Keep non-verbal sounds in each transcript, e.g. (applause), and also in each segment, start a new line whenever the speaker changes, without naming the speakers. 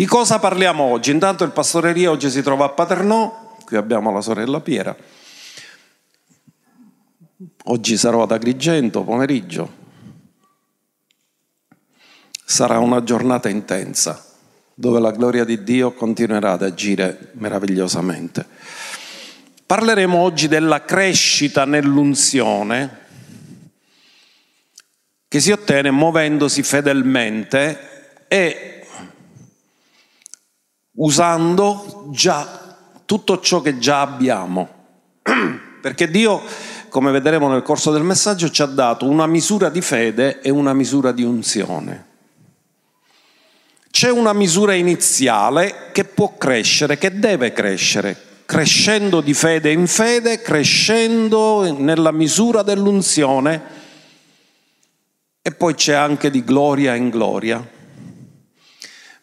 Di cosa parliamo oggi? Intanto il pastore Ria oggi si trova a Paternò, qui abbiamo la sorella Piera. Oggi sarò ad Agrigento pomeriggio. Sarà una giornata intensa dove la gloria di Dio continuerà ad agire meravigliosamente. Parleremo oggi della crescita nell'unzione che si ottiene muovendosi fedelmente e usando già tutto ciò che già abbiamo. (clears throat) Perché Dio, come vedremo nel corso del messaggio, ci ha dato una misura di fede e una misura di unzione. C'è una misura iniziale che può crescere, che deve crescere, crescendo di fede in fede, crescendo nella misura dell'unzione e poi c'è anche di gloria in gloria.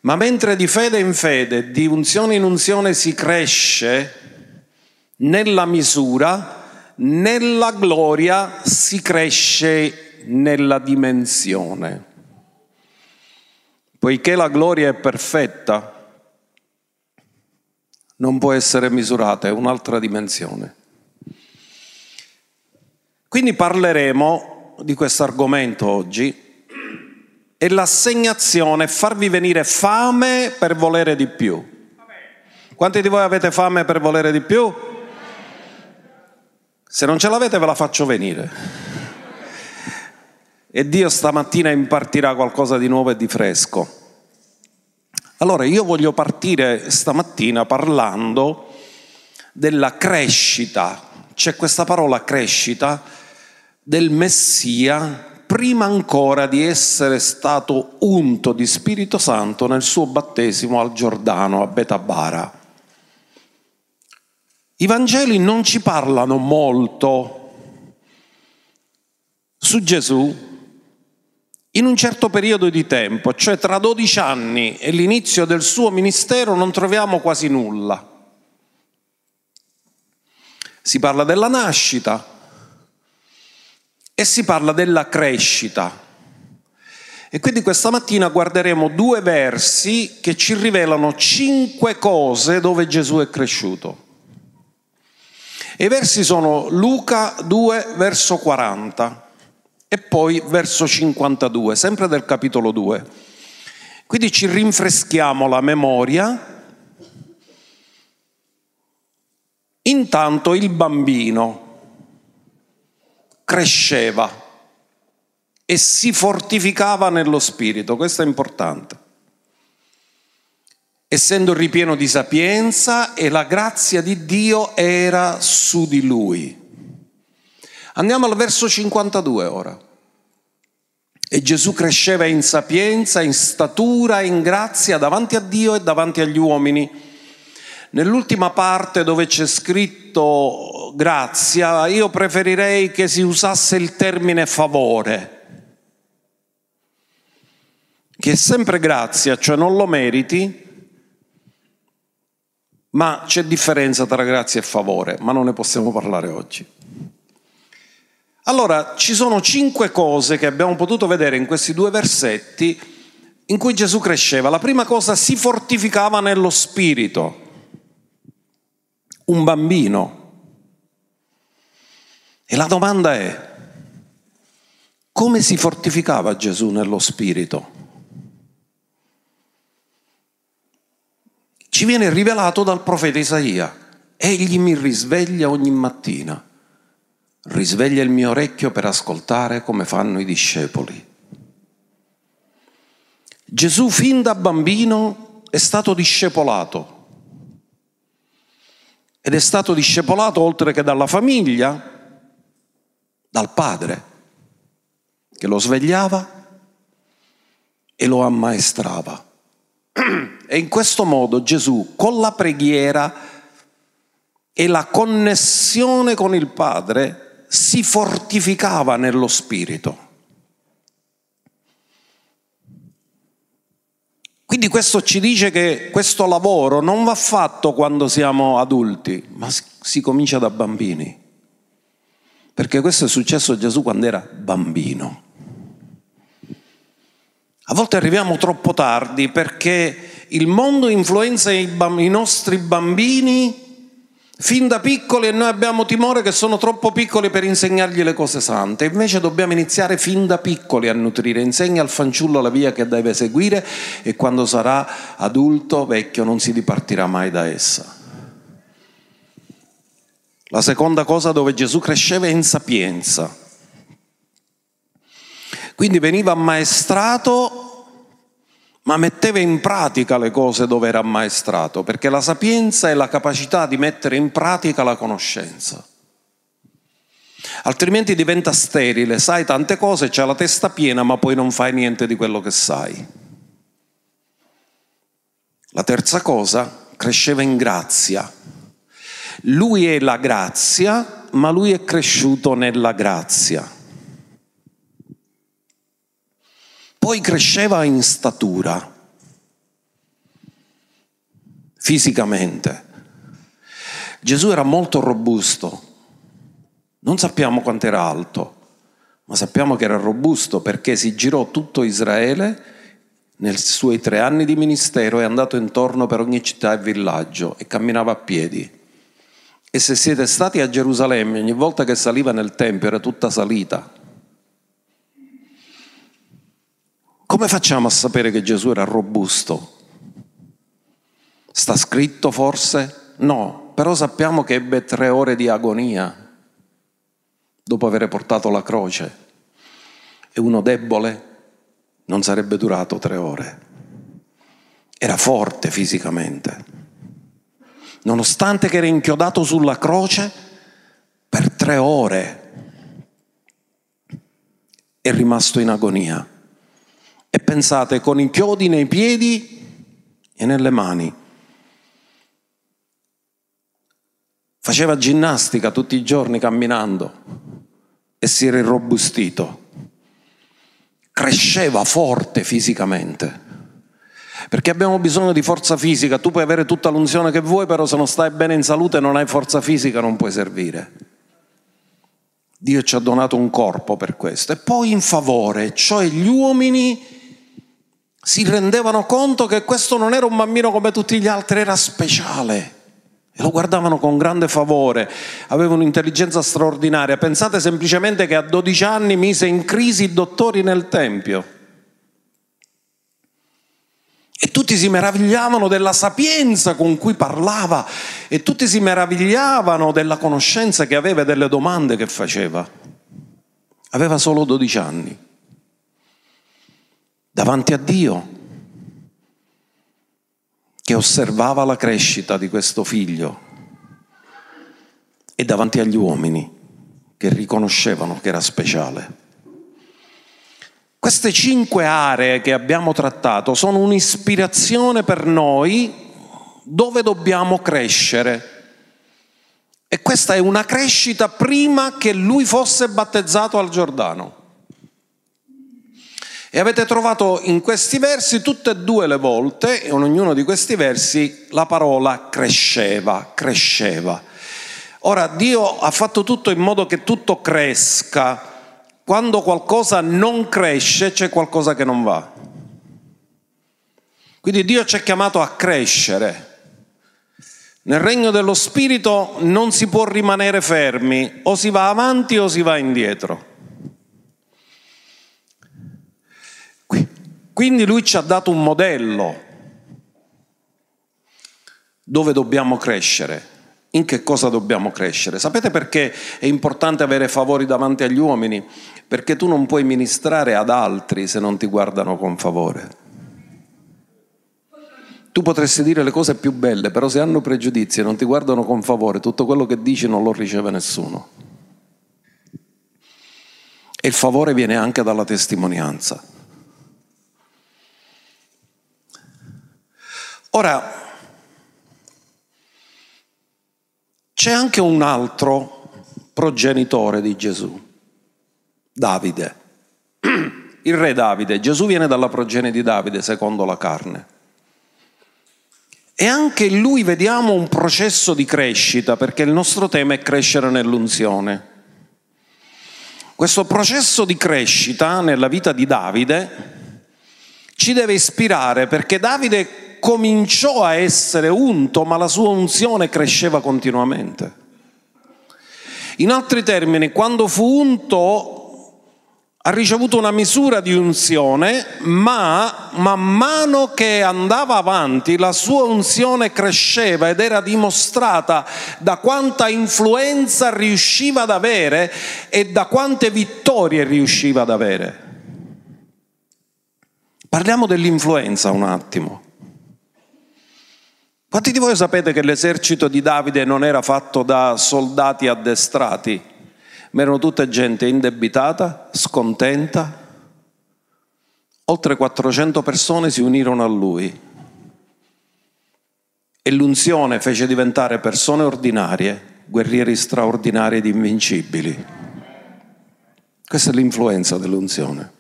Ma mentre di fede in fede, di unzione in unzione si cresce nella misura, nella gloria si cresce nella dimensione. Poiché la gloria è perfetta, non può essere misurata, è un'altra dimensione. Quindi parleremo di questo argomento oggi e l'assegnazione è farvi venire fame per volere di più. Quanti di voi avete fame per volere di più? Se non ce l'avete ve la faccio venire. E Dio stamattina impartirà qualcosa di nuovo e di fresco. Allora io voglio partire stamattina parlando della crescita. C'è questa parola crescita del Messia prima ancora di essere stato unto di Spirito Santo nel suo battesimo al Giordano, a Betabara. I Vangeli non ci parlano molto su Gesù in un certo periodo di tempo, cioè tra 12 anni e l'inizio del suo ministero non troviamo quasi nulla. Si parla della nascita, e si parla della crescita. E quindi questa mattina guarderemo due versi che ci rivelano cinque cose dove Gesù è cresciuto. I versi sono Luca 2, verso 40 e poi verso 52, sempre del capitolo 2. Quindi ci rinfreschiamo la memoria. Intanto il bambino cresceva e si fortificava nello spirito, questo è importante. Essendo ripieno di sapienza e la grazia di Dio era su di lui. Andiamo al verso 52 ora. E Gesù cresceva in sapienza, in statura, in grazia davanti a Dio e davanti agli uomini Nell'ultima parte dove c'è scritto grazia, io preferirei che si usasse il termine favore, che è sempre grazia, cioè non lo meriti, ma c'è differenza tra grazia e favore, ma non ne possiamo parlare oggi. Allora, ci sono cinque cose che abbiamo potuto vedere in questi due versetti in cui Gesù cresceva. La prima cosa si fortificava nello spirito un bambino. E la domanda è, come si fortificava Gesù nello spirito? Ci viene rivelato dal profeta Isaia, egli mi risveglia ogni mattina, risveglia il mio orecchio per ascoltare come fanno i discepoli. Gesù fin da bambino è stato discepolato ed è stato discepolato oltre che dalla famiglia, dal padre, che lo svegliava e lo ammaestrava. E in questo modo Gesù, con la preghiera e la connessione con il Padre, si fortificava nello Spirito. Quindi questo ci dice che questo lavoro non va fatto quando siamo adulti, ma si comincia da bambini. Perché questo è successo a Gesù quando era bambino. A volte arriviamo troppo tardi perché il mondo influenza i, bamb- i nostri bambini fin da piccoli e noi abbiamo timore che sono troppo piccoli per insegnargli le cose sante. Invece dobbiamo iniziare fin da piccoli a nutrire. Insegna al fanciullo la via che deve seguire e quando sarà adulto, vecchio, non si dipartirà mai da essa. La seconda cosa dove Gesù cresceva è in sapienza. Quindi veniva ammaestrato ma metteva in pratica le cose dove era ammaestrato, perché la sapienza è la capacità di mettere in pratica la conoscenza. Altrimenti diventa sterile, sai tante cose, c'è la testa piena, ma poi non fai niente di quello che sai. La terza cosa, cresceva in grazia. Lui è la grazia, ma lui è cresciuto nella grazia. Poi cresceva in statura, fisicamente. Gesù era molto robusto, non sappiamo quanto era alto, ma sappiamo che era robusto perché si girò tutto Israele nei suoi tre anni di ministero è andato intorno per ogni città e villaggio e camminava a piedi. E se siete stati a Gerusalemme, ogni volta che saliva nel Tempio era tutta salita. Come facciamo a sapere che Gesù era robusto? Sta scritto forse? No, però sappiamo che ebbe tre ore di agonia dopo aver portato la croce e uno debole non sarebbe durato tre ore. Era forte fisicamente. Nonostante che era inchiodato sulla croce per tre ore è rimasto in agonia. Pensate, con i chiodi nei piedi e nelle mani. Faceva ginnastica tutti i giorni camminando e si era irrobustito. Cresceva forte fisicamente. Perché abbiamo bisogno di forza fisica. Tu puoi avere tutta l'unzione che vuoi, però se non stai bene in salute e non hai forza fisica non puoi servire. Dio ci ha donato un corpo per questo. E poi in favore, cioè gli uomini si rendevano conto che questo non era un bambino come tutti gli altri, era speciale. E lo guardavano con grande favore, aveva un'intelligenza straordinaria. Pensate semplicemente che a 12 anni mise in crisi i dottori nel Tempio. E tutti si meravigliavano della sapienza con cui parlava e tutti si meravigliavano della conoscenza che aveva e delle domande che faceva. Aveva solo 12 anni davanti a Dio, che osservava la crescita di questo figlio e davanti agli uomini che riconoscevano che era speciale. Queste cinque aree che abbiamo trattato sono un'ispirazione per noi dove dobbiamo crescere. E questa è una crescita prima che lui fosse battezzato al Giordano. E avete trovato in questi versi tutte e due le volte, in ognuno di questi versi, la parola cresceva, cresceva. Ora Dio ha fatto tutto in modo che tutto cresca. Quando qualcosa non cresce c'è qualcosa che non va. Quindi Dio ci ha chiamato a crescere. Nel regno dello Spirito non si può rimanere fermi, o si va avanti o si va indietro. Quindi lui ci ha dato un modello dove dobbiamo crescere, in che cosa dobbiamo crescere. Sapete perché è importante avere favori davanti agli uomini? Perché tu non puoi ministrare ad altri se non ti guardano con favore. Tu potresti dire le cose più belle, però se hanno pregiudizi e non ti guardano con favore, tutto quello che dici non lo riceve nessuno. E il favore viene anche dalla testimonianza. Ora, c'è anche un altro progenitore di Gesù, Davide, il re Davide. Gesù viene dalla progenie di Davide secondo la carne. E anche in lui vediamo un processo di crescita, perché il nostro tema è crescere nell'unzione. Questo processo di crescita nella vita di Davide ci deve ispirare perché Davide cominciò a essere unto, ma la sua unzione cresceva continuamente. In altri termini, quando fu unto ha ricevuto una misura di unzione, ma man mano che andava avanti la sua unzione cresceva ed era dimostrata da quanta influenza riusciva ad avere e da quante vittorie riusciva ad avere. Parliamo dell'influenza un attimo. Quanti di voi sapete che l'esercito di Davide non era fatto da soldati addestrati, ma erano tutta gente indebitata, scontenta? Oltre 400 persone si unirono a lui e l'unzione fece diventare persone ordinarie, guerrieri straordinari ed invincibili. Questa è l'influenza dell'unzione.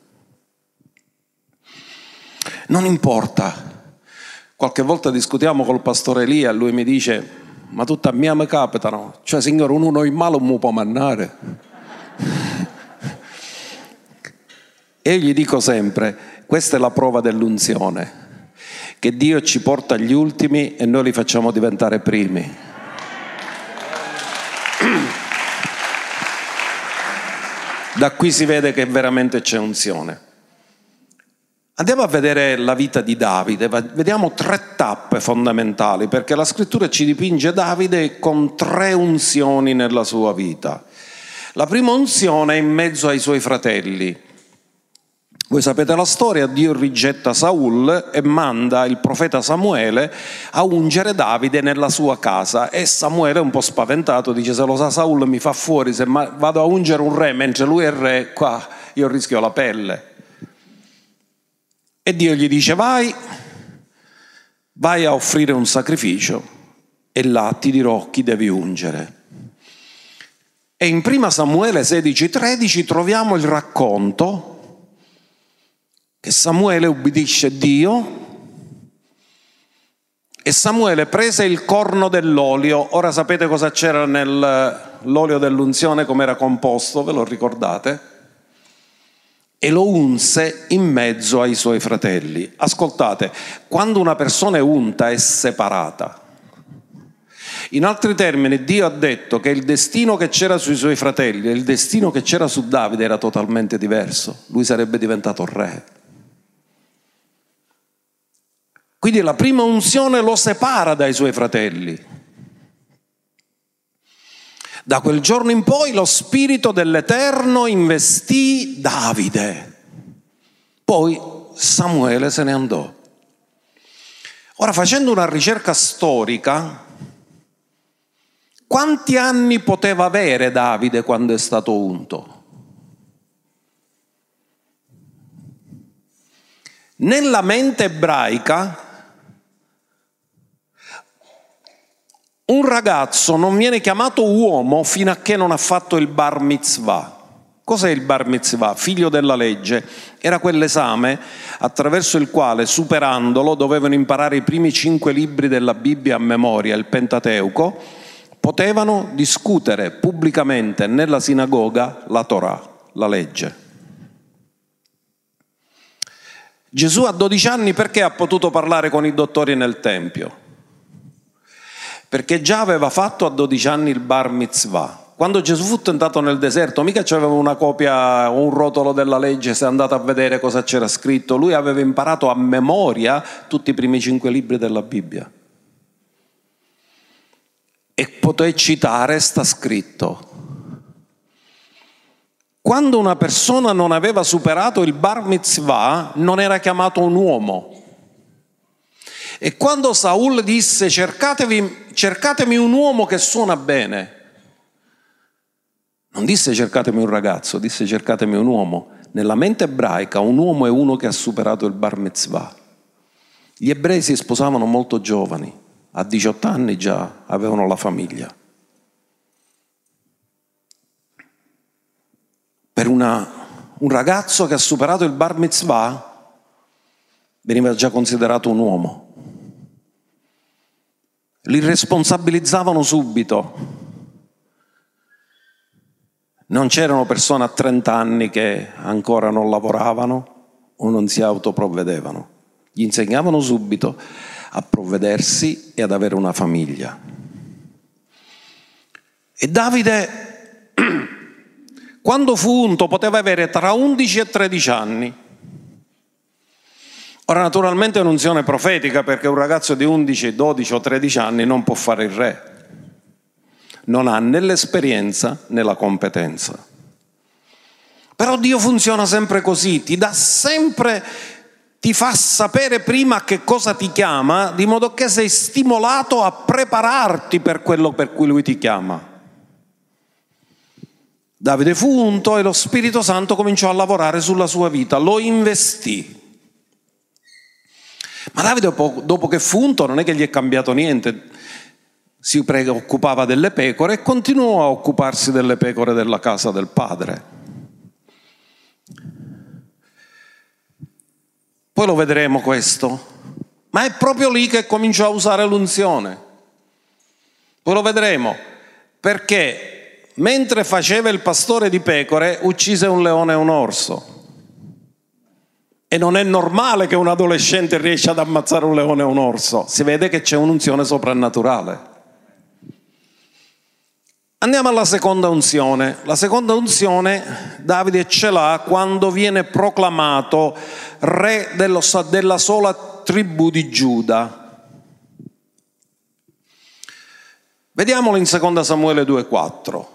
Non importa Qualche volta discutiamo col pastore Elia e lui mi dice, ma tutta a mia mi capitano, cioè signore uno in male non può mannare. e io gli dico sempre, questa è la prova dell'unzione, che Dio ci porta agli ultimi e noi li facciamo diventare primi. Da qui si vede che veramente c'è unzione. Andiamo a vedere la vita di Davide, vediamo tre tappe fondamentali perché la scrittura ci dipinge Davide con tre unzioni nella sua vita. La prima unzione è in mezzo ai suoi fratelli. Voi sapete la storia, Dio rigetta Saul e manda il profeta Samuele a ungere Davide nella sua casa e Samuele un po' spaventato dice se lo sa Saul mi fa fuori, se vado a ungere un re mentre lui è re qua io rischio la pelle. E Dio gli dice vai, vai a offrire un sacrificio e là ti dirò chi devi ungere. E in 1 Samuele 16:13 troviamo il racconto che Samuele ubbidisce Dio e Samuele prese il corno dell'olio. Ora sapete cosa c'era nell'olio dell'unzione, come era composto, ve lo ricordate? E lo unse in mezzo ai suoi fratelli. Ascoltate, quando una persona è unta è separata. In altri termini, Dio ha detto che il destino che c'era sui suoi fratelli e il destino che c'era su Davide era totalmente diverso. Lui sarebbe diventato re. Quindi la prima unzione lo separa dai suoi fratelli. Da quel giorno in poi lo spirito dell'Eterno investì Davide. Poi Samuele se ne andò. Ora facendo una ricerca storica, quanti anni poteva avere Davide quando è stato unto? Nella mente ebraica Un ragazzo non viene chiamato uomo fino a che non ha fatto il bar mitzvah. Cos'è il bar mitzvah? Figlio della legge. Era quell'esame attraverso il quale, superandolo, dovevano imparare i primi cinque libri della Bibbia a memoria, il Pentateuco, potevano discutere pubblicamente nella sinagoga la Torah, la legge. Gesù a 12 anni perché ha potuto parlare con i dottori nel Tempio? Perché già aveva fatto a 12 anni il bar mitzvah. Quando Gesù fu tentato nel deserto, mica c'aveva una copia o un rotolo della legge se è andato a vedere cosa c'era scritto. Lui aveva imparato a memoria tutti i primi cinque libri della Bibbia. E poté citare, sta scritto. Quando una persona non aveva superato il bar mitzvah, non era chiamato un uomo, e quando Saul disse cercatemi un uomo che suona bene, non disse cercatemi un ragazzo, disse cercatemi un uomo. Nella mente ebraica un uomo è uno che ha superato il bar mitzvah. Gli ebrei si sposavano molto giovani, a 18 anni già avevano la famiglia. Per una, un ragazzo che ha superato il bar mitzvah veniva già considerato un uomo li responsabilizzavano subito. Non c'erano persone a 30 anni che ancora non lavoravano o non si autoprovvedevano. Gli insegnavano subito a provvedersi e ad avere una famiglia. E Davide, (clears throat) quando fu unto, poteva avere tra 11 e 13 anni. Ora naturalmente è un'unzione profetica perché un ragazzo di 11, 12 o 13 anni non può fare il re. Non ha né l'esperienza né la competenza. Però Dio funziona sempre così, ti dà sempre, ti fa sapere prima che cosa ti chiama, di modo che sei stimolato a prepararti per quello per cui Lui ti chiama. Davide fu unto e lo Spirito Santo cominciò a lavorare sulla sua vita, lo investì. Ma Davide dopo, che fu unto non è che gli è cambiato niente, si preoccupava delle pecore e continuò a occuparsi delle pecore della casa del padre. Poi lo vedremo questo, ma è proprio lì che cominciò a usare l'unzione. Poi lo vedremo, perché mentre faceva il pastore di pecore, uccise un leone e un orso. E non è normale che un adolescente riesca ad ammazzare un leone e un orso, si vede che c'è un'unzione soprannaturale. Andiamo alla seconda unzione. La seconda unzione Davide ce l'ha quando viene proclamato re dello, della sola tribù di Giuda. Vediamolo in 2 Samuele 2,4.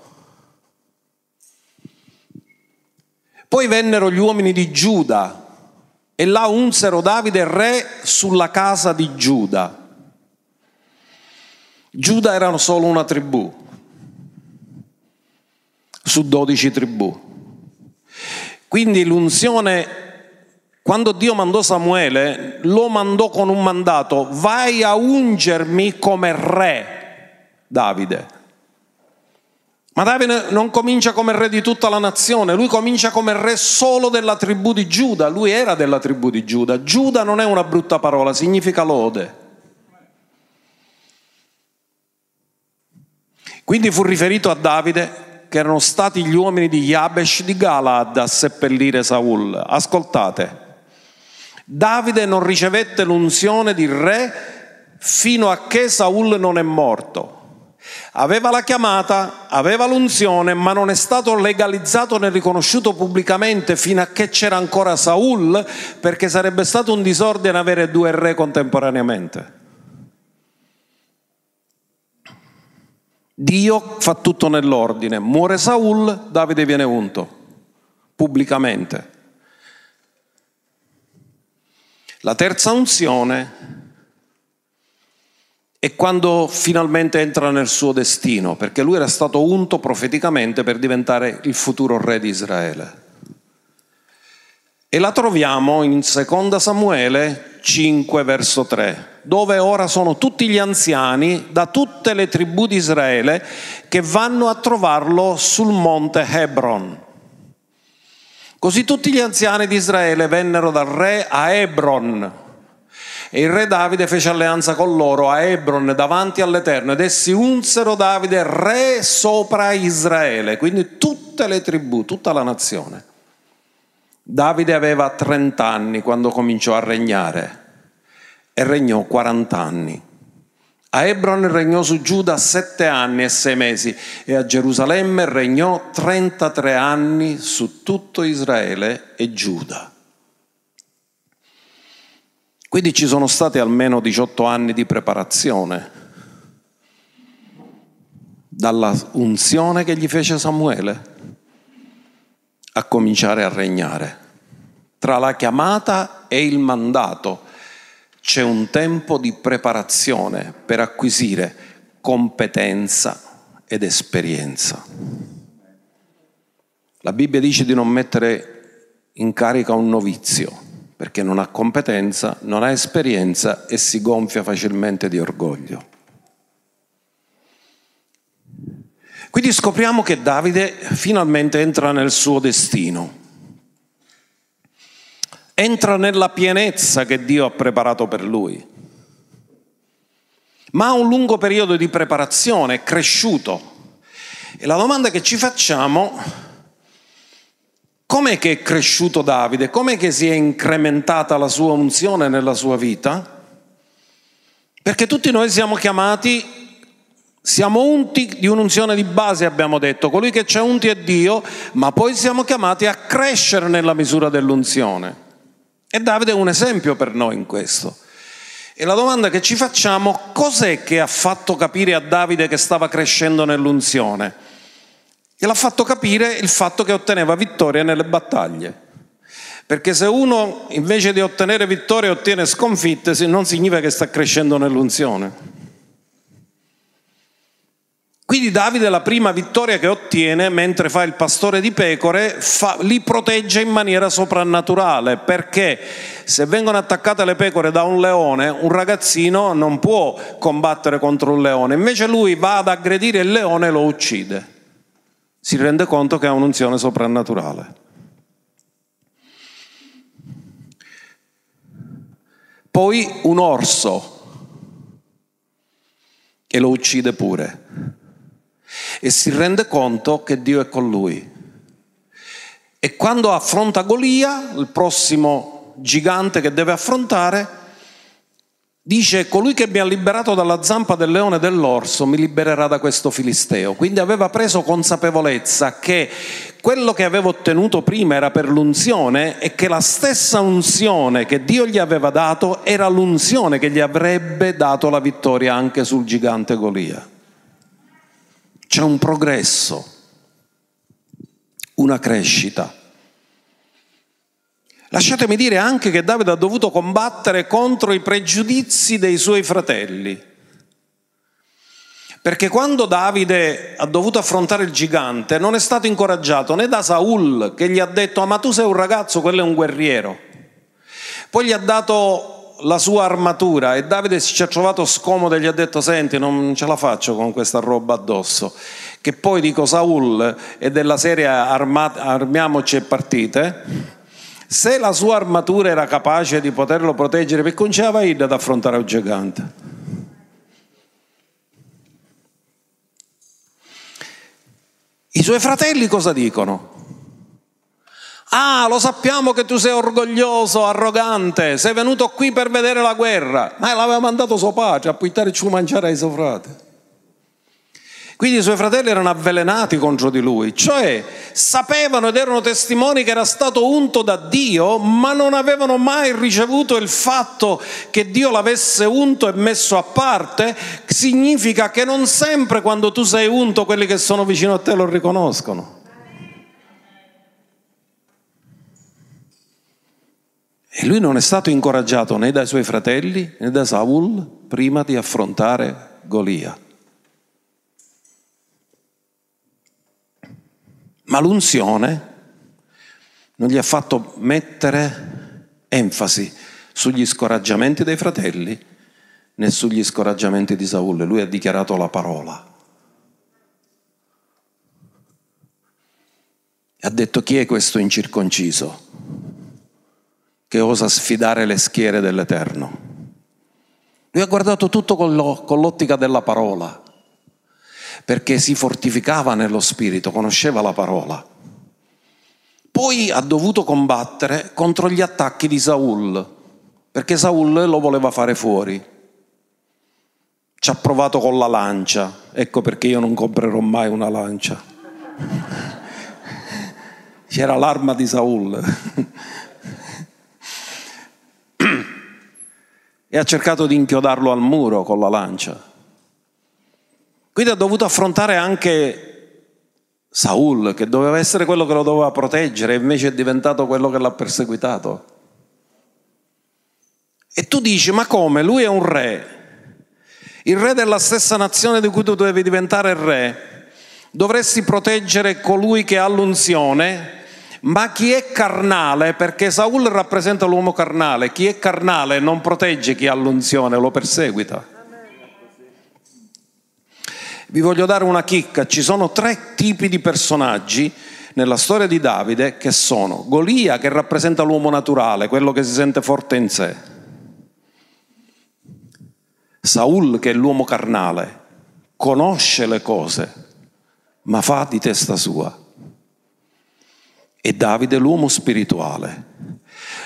Poi vennero gli uomini di Giuda e là unsero Davide re sulla casa di Giuda. Giuda erano solo una tribù, su dodici tribù. Quindi l'unzione, quando Dio mandò Samuele, lo mandò con un mandato, vai a ungermi come re Davide. Ma Davide non comincia come re di tutta la nazione, lui comincia come re solo della tribù di Giuda, lui era della tribù di Giuda. Giuda non è una brutta parola, significa lode. Quindi fu riferito a Davide che erano stati gli uomini di Yabesh di Galad a seppellire Saul. Ascoltate, Davide non ricevette l'unzione di re fino a che Saul non è morto. Aveva la chiamata, aveva l'unzione, ma non è stato legalizzato né riconosciuto pubblicamente fino a che c'era ancora Saul, perché sarebbe stato un disordine avere due re contemporaneamente. Dio fa tutto nell'ordine. Muore Saul, Davide viene unto pubblicamente. La terza unzione e quando finalmente entra nel suo destino, perché lui era stato unto profeticamente per diventare il futuro re di Israele. E la troviamo in 2 Samuele 5 verso 3, dove ora sono tutti gli anziani da tutte le tribù di Israele che vanno a trovarlo sul monte Hebron. Così tutti gli anziani di Israele vennero dal re a Hebron, e il re Davide fece alleanza con loro a Hebron davanti all'Eterno ed essi unsero Davide re sopra Israele, quindi tutte le tribù, tutta la nazione. Davide aveva 30 anni quando cominciò a regnare e regnò 40 anni. A Hebron regnò su Giuda sette anni e sei mesi e a Gerusalemme regnò 33 anni su tutto Israele e Giuda. Quindi ci sono stati almeno 18 anni di preparazione, dalla unzione che gli fece Samuele a cominciare a regnare. Tra la chiamata e il mandato c'è un tempo di preparazione per acquisire competenza ed esperienza. La Bibbia dice di non mettere in carica un novizio perché non ha competenza, non ha esperienza e si gonfia facilmente di orgoglio. Quindi scopriamo che Davide finalmente entra nel suo destino, entra nella pienezza che Dio ha preparato per lui, ma ha un lungo periodo di preparazione, è cresciuto. E la domanda che ci facciamo è Com'è che è cresciuto Davide? Com'è che si è incrementata la sua unzione nella sua vita? Perché tutti noi siamo chiamati, siamo unti di un'unzione di base, abbiamo detto, colui che ha unti è Dio, ma poi siamo chiamati a crescere nella misura dell'unzione. E Davide è un esempio per noi in questo. E la domanda che ci facciamo, cos'è che ha fatto capire a Davide che stava crescendo nell'unzione? E l'ha fatto capire il fatto che otteneva vittoria nelle battaglie. Perché se uno invece di ottenere vittorie ottiene sconfitte, non significa che sta crescendo nell'unzione. Quindi Davide la prima vittoria che ottiene mentre fa il pastore di pecore fa, li protegge in maniera soprannaturale perché se vengono attaccate le pecore da un leone un ragazzino non può combattere contro un leone, invece lui va ad aggredire il leone e lo uccide. Si rende conto che ha un'unzione soprannaturale. Poi un orso e lo uccide pure. E si rende conto che Dio è con lui. E quando affronta Golia, il prossimo gigante che deve affrontare, Dice, colui che mi ha liberato dalla zampa del leone e dell'orso mi libererà da questo filisteo. Quindi aveva preso consapevolezza che quello che aveva ottenuto prima era per l'unzione e che la stessa unzione che Dio gli aveva dato era l'unzione che gli avrebbe dato la vittoria anche sul gigante Golia. C'è un progresso, una crescita. Lasciatemi dire anche che Davide ha dovuto combattere contro i pregiudizi dei suoi fratelli. Perché quando Davide ha dovuto affrontare il gigante non è stato incoraggiato né da Saul che gli ha detto ah, ma tu sei un ragazzo, quello è un guerriero. Poi gli ha dato la sua armatura e Davide si ha trovato scomodo e gli ha detto senti non ce la faccio con questa roba addosso. Che poi dico Saul è della serie armiamoci e partite se la sua armatura era capace di poterlo proteggere, perché non ce l'aveva ad affrontare un gigante? I suoi fratelli cosa dicono? Ah, lo sappiamo che tu sei orgoglioso, arrogante, sei venuto qui per vedere la guerra, ma l'aveva mandato suo padre a puntare ciù mangiare ai suoi fratelli. Quindi i suoi fratelli erano avvelenati contro di lui, cioè sapevano ed erano testimoni che era stato unto da Dio, ma non avevano mai ricevuto il fatto che Dio l'avesse unto e messo a parte. Significa che non sempre quando tu sei unto quelli che sono vicino a te lo riconoscono. E lui non è stato incoraggiato né dai suoi fratelli né da Saul prima di affrontare Golia. Ma l'unzione non gli ha fatto mettere enfasi sugli scoraggiamenti dei fratelli né sugli scoraggiamenti di Saul. Lui ha dichiarato la parola. Ha detto chi è questo incirconciso che osa sfidare le schiere dell'Eterno? Lui ha guardato tutto con l'ottica della parola perché si fortificava nello spirito, conosceva la parola. Poi ha dovuto combattere contro gli attacchi di Saul, perché Saul lo voleva fare fuori. Ci ha provato con la lancia, ecco perché io non comprerò mai una lancia. (laughs) C'era l'arma di Saul. (clears throat) e ha cercato di inchiodarlo al muro con la lancia. Quindi ha dovuto affrontare anche Saul, che doveva essere quello che lo doveva proteggere, invece è diventato quello che l'ha perseguitato. E tu dici, ma come? Lui è un re, il re della stessa nazione di cui tu devi diventare re. Dovresti proteggere colui che ha l'unzione, ma chi è carnale, perché Saul rappresenta l'uomo carnale, chi è carnale non protegge chi ha l'unzione, lo perseguita. Vi voglio dare una chicca, ci sono tre tipi di personaggi nella storia di Davide che sono Golia che rappresenta l'uomo naturale, quello che si sente forte in sé, Saul che è l'uomo carnale, conosce le cose ma fa di testa sua, e Davide l'uomo spirituale,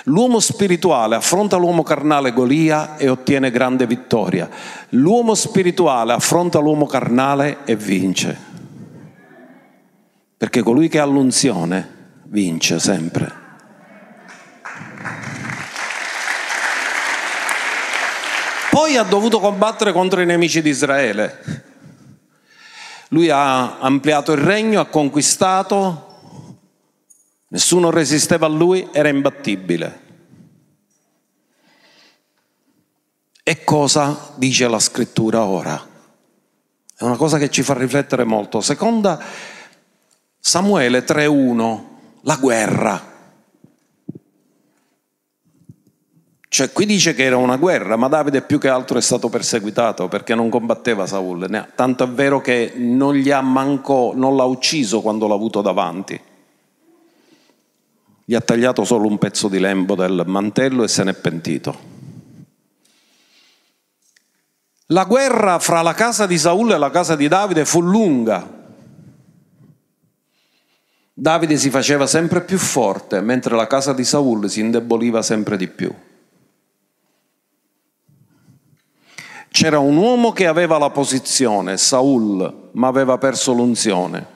L'uomo spirituale affronta l'uomo carnale Golia e ottiene grande vittoria. L'uomo spirituale affronta l'uomo carnale e vince. Perché colui che ha l'unzione vince sempre. Poi ha dovuto combattere contro i nemici di Israele. Lui ha ampliato il regno, ha conquistato, Nessuno resisteva a lui, era imbattibile. E cosa dice la scrittura ora? È una cosa che ci fa riflettere molto. Seconda Samuele 3.1, la guerra. Cioè qui dice che era una guerra, ma Davide più che altro è stato perseguitato perché non combatteva Saul, tanto è vero che non, gli ha manco, non l'ha ucciso quando l'ha avuto davanti gli ha tagliato solo un pezzo di lembo del mantello e se n'è pentito. La guerra fra la casa di Saul e la casa di Davide fu lunga. Davide si faceva sempre più forte, mentre la casa di Saul si indeboliva sempre di più. C'era un uomo che aveva la posizione, Saul, ma aveva perso l'unzione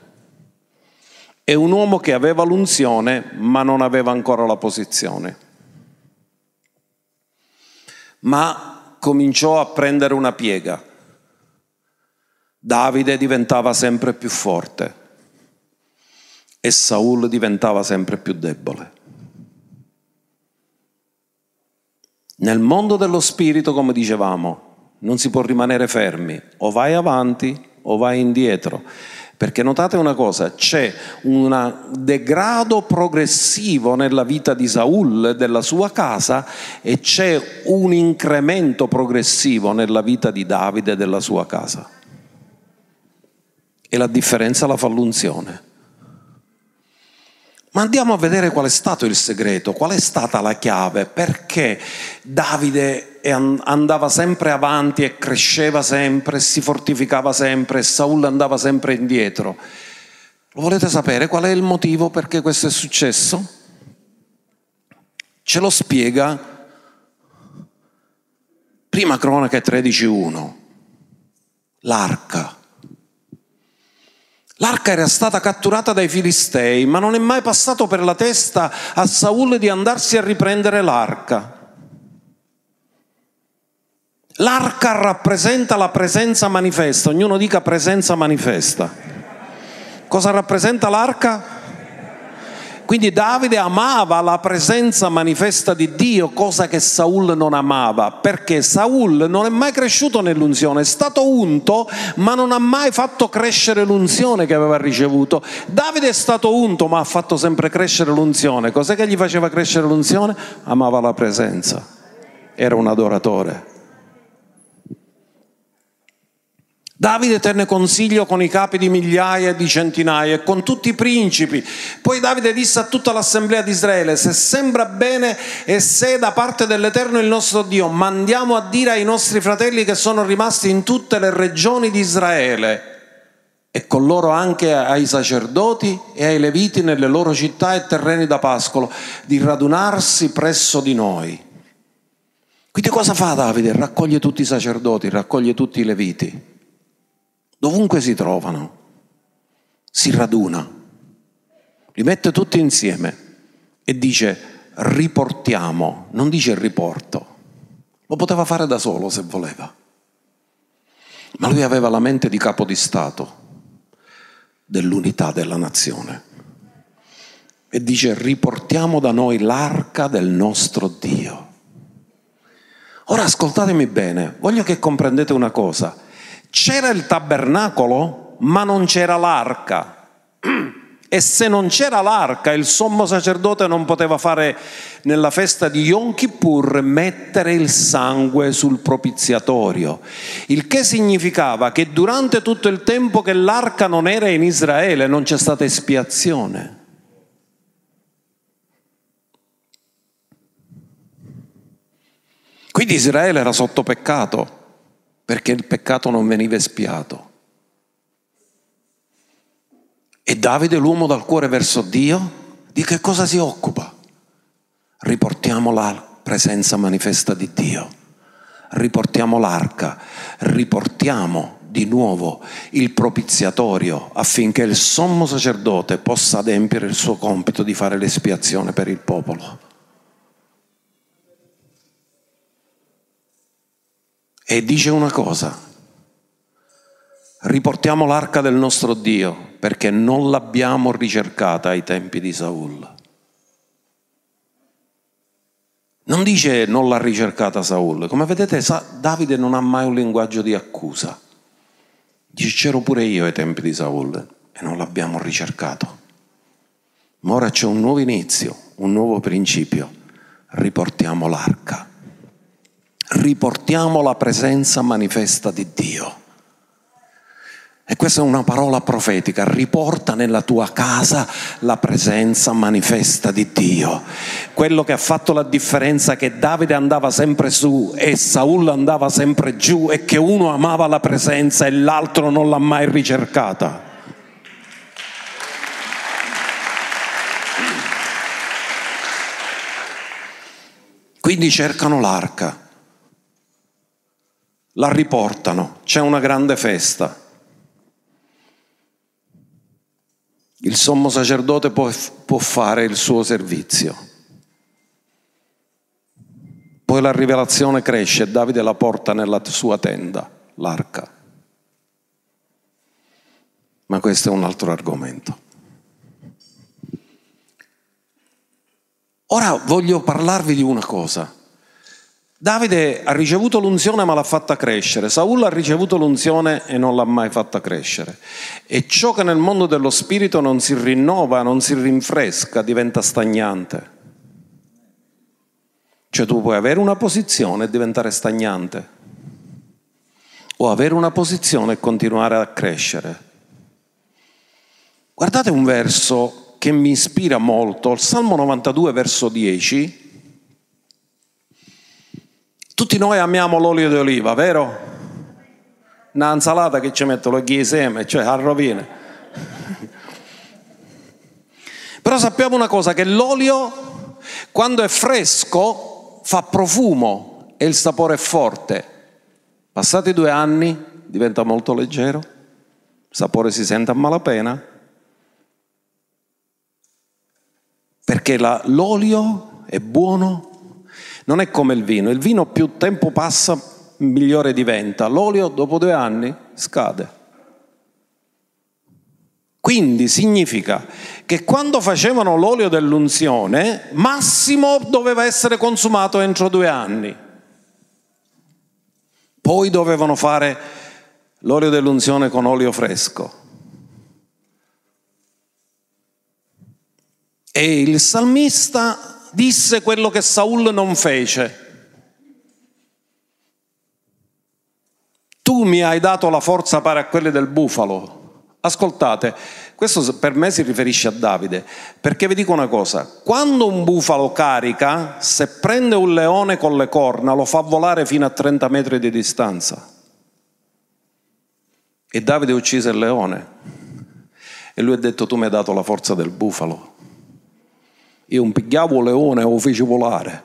e un uomo che aveva l'unzione ma non aveva ancora la posizione. Ma cominciò a prendere una piega. Davide diventava sempre più forte e Saul diventava sempre più debole. Nel mondo dello spirito, come dicevamo, non si può rimanere fermi, o vai avanti o vai indietro. Perché notate una cosa, c'è un degrado progressivo nella vita di Saul e della sua casa e c'è un incremento progressivo nella vita di Davide e della sua casa. E la differenza la fa l'unzione. Ma andiamo a vedere qual è stato il segreto, qual è stata la chiave, perché Davide andava sempre avanti e cresceva sempre, si fortificava sempre e Saul andava sempre indietro. Lo volete sapere qual è il motivo perché questo è successo? Ce lo spiega Prima Cronache 13.1, l'arca. L'arca era stata catturata dai filistei, ma non è mai passato per la testa a Saul di andarsi a riprendere l'arca. L'arca rappresenta la presenza manifesta, ognuno dica presenza manifesta. Cosa rappresenta l'arca? Quindi Davide amava la presenza manifesta di Dio, cosa che Saul non amava, perché Saul non è mai cresciuto nell'unzione, è stato unto, ma non ha mai fatto crescere l'unzione che aveva ricevuto. Davide è stato unto, ma ha fatto sempre crescere l'unzione. Cos'è che gli faceva crescere l'unzione? Amava la presenza, era un adoratore. Davide tenne consiglio con i capi di migliaia e di centinaia e con tutti i principi. Poi Davide disse a tutta l'assemblea di Israele, se sembra bene e se da parte dell'Eterno il nostro Dio, mandiamo a dire ai nostri fratelli che sono rimasti in tutte le regioni di Israele e con loro anche ai sacerdoti e ai leviti nelle loro città e terreni da pascolo, di radunarsi presso di noi. Quindi cosa fa Davide? Raccoglie tutti i sacerdoti, raccoglie tutti i leviti dovunque si trovano, si raduna, li mette tutti insieme e dice riportiamo, non dice riporto, lo poteva fare da solo se voleva, ma lui aveva la mente di capo di Stato dell'unità della nazione e dice riportiamo da noi l'arca del nostro Dio. Ora ascoltatemi bene, voglio che comprendete una cosa. C'era il tabernacolo, ma non c'era l'arca. E se non c'era l'arca, il sommo sacerdote non poteva fare nella festa di Yom Kippur mettere il sangue sul propiziatorio. Il che significava che durante tutto il tempo che l'arca non era in Israele non c'è stata espiazione. Quindi Israele era sotto peccato perché il peccato non veniva espiato. E Davide, l'uomo dal cuore verso Dio, di che cosa si occupa? riportiamo la presenza manifesta di Dio, riportiamo l'arca, riportiamo di nuovo il propiziatorio affinché il sommo sacerdote possa adempiere il suo compito di fare l'espiazione per il popolo. E dice una cosa, riportiamo l'arca del nostro Dio perché non l'abbiamo ricercata ai tempi di Saul. Non dice non l'ha ricercata Saul, come vedete Davide non ha mai un linguaggio di accusa. Dice c'ero pure io ai tempi di Saul e non l'abbiamo ricercato. Ma ora c'è un nuovo inizio, un nuovo principio. Riportiamo l'arca riportiamo la presenza manifesta di Dio. E questa è una parola profetica, riporta nella tua casa la presenza manifesta di Dio. Quello che ha fatto la differenza che Davide andava sempre su e Saul andava sempre giù e che uno amava la presenza e l'altro non l'ha mai ricercata. Quindi cercano l'arca la riportano, c'è una grande festa. Il sommo sacerdote può, può fare il suo servizio. Poi la rivelazione cresce e Davide la porta nella sua tenda, l'arca. Ma questo è un altro argomento. Ora voglio parlarvi di una cosa. Davide ha ricevuto l'unzione ma l'ha fatta crescere, Saul ha ricevuto l'unzione e non l'ha mai fatta crescere. E ciò che nel mondo dello spirito non si rinnova, non si rinfresca, diventa stagnante. Cioè tu puoi avere una posizione e diventare stagnante, o avere una posizione e continuare a crescere. Guardate un verso che mi ispira molto, il Salmo 92 verso 10 tutti noi amiamo l'olio di oliva, vero? Una insalata che ci metto lo seme, cioè a rovine. (laughs) Però sappiamo una cosa, che l'olio quando è fresco fa profumo e il sapore è forte. Passati due anni diventa molto leggero, il sapore si sente a malapena, perché la, l'olio è buono non è come il vino, il vino più tempo passa migliore diventa, l'olio dopo due anni scade. Quindi significa che quando facevano l'olio dell'unzione, massimo doveva essere consumato entro due anni. Poi dovevano fare l'olio dell'unzione con olio fresco. E il salmista disse quello che Saul non fece. Tu mi hai dato la forza pari a quelle del bufalo. Ascoltate, questo per me si riferisce a Davide, perché vi dico una cosa, quando un bufalo carica, se prende un leone con le corna, lo fa volare fino a 30 metri di distanza. E Davide uccise il leone. E lui ha detto, tu mi hai dato la forza del bufalo. Io un pigliavo un leone e lo feci volare.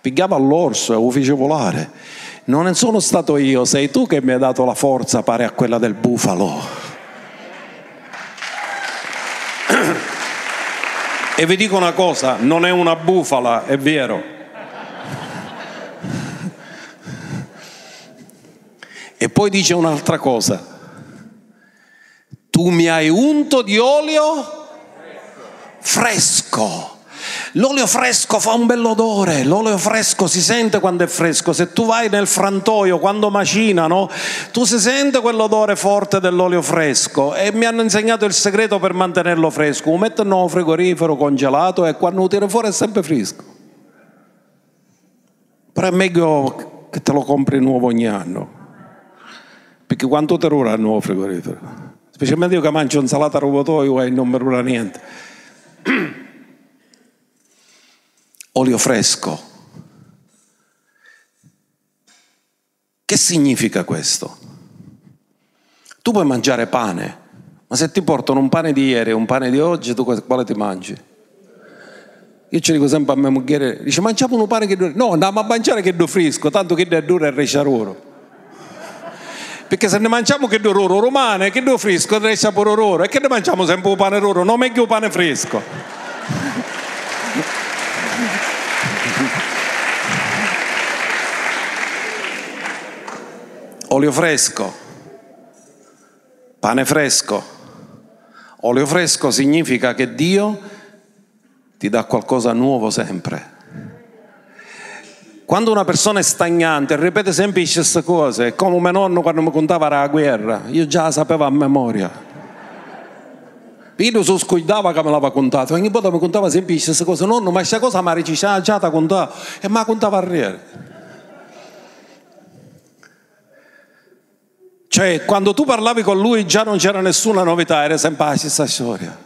Pigliavo all'orso e lo feci volare. Non sono stato io, sei tu che mi hai dato la forza pari a quella del bufalo. E vi dico una cosa, non è una bufala, è vero. E poi dice un'altra cosa. Tu mi hai unto di olio fresco. L'olio fresco fa un bell'odore, l'olio fresco si sente quando è fresco. Se tu vai nel frantoio quando macinano, tu si sente quell'odore forte dell'olio fresco. E mi hanno insegnato il segreto per mantenerlo fresco. Lo mettono nel frigorifero congelato e quando lo tiri fuori è sempre fresco. Però è meglio che te lo compri nuovo ogni anno. Perché quanto te dura il nuovo frigorifero? Specialmente io che mangio insalata a robotoio e non mi dura niente. (clears throat) olio fresco. Che significa questo? Tu puoi mangiare pane, ma se ti portano un pane di ieri e un pane di oggi, tu quale ti mangi? Io ci dico sempre a mia moglie, dice mangiamo un pane che dura. No, andiamo a mangiare che è fresco, tanto che è duro e resce loro. Perché se ne mangiamo che duro romane, che duro fresco, resce pure loro. E che ne mangiamo sempre un pane loro, non meglio un pane fresco. Olio fresco, pane fresco. Olio fresco significa che Dio ti dà qualcosa nuovo sempre. Quando una persona è stagnante, ripete sempre le stesse cose, come mio nonno quando mi contava la guerra, io già la sapevo a memoria. Io sono scuidava che me l'aveva contato, ogni volta mi contava sempre le stesse cose, nonno, ma questa cosa mi ha già contato, e mi contava a ridere. Cioè, quando tu parlavi con lui già non c'era nessuna novità, era sempre la stessa storia.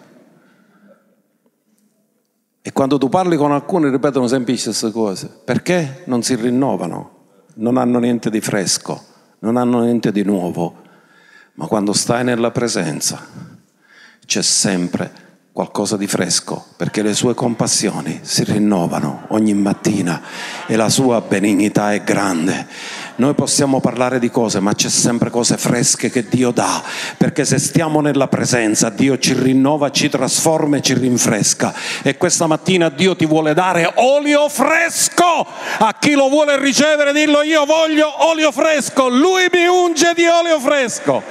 E quando tu parli con alcuni ripetono sempre le stesse cose. Perché non si rinnovano? Non hanno niente di fresco, non hanno niente di nuovo. Ma quando stai nella presenza c'è sempre qualcosa di fresco, perché le sue compassioni si rinnovano ogni mattina e la sua benignità è grande. Noi possiamo parlare di cose, ma c'è sempre cose fresche che Dio dà, perché se stiamo nella presenza, Dio ci rinnova, ci trasforma e ci rinfresca. E questa mattina Dio ti vuole dare olio fresco. A chi lo vuole ricevere, dillo io voglio olio fresco. Lui mi unge di olio fresco.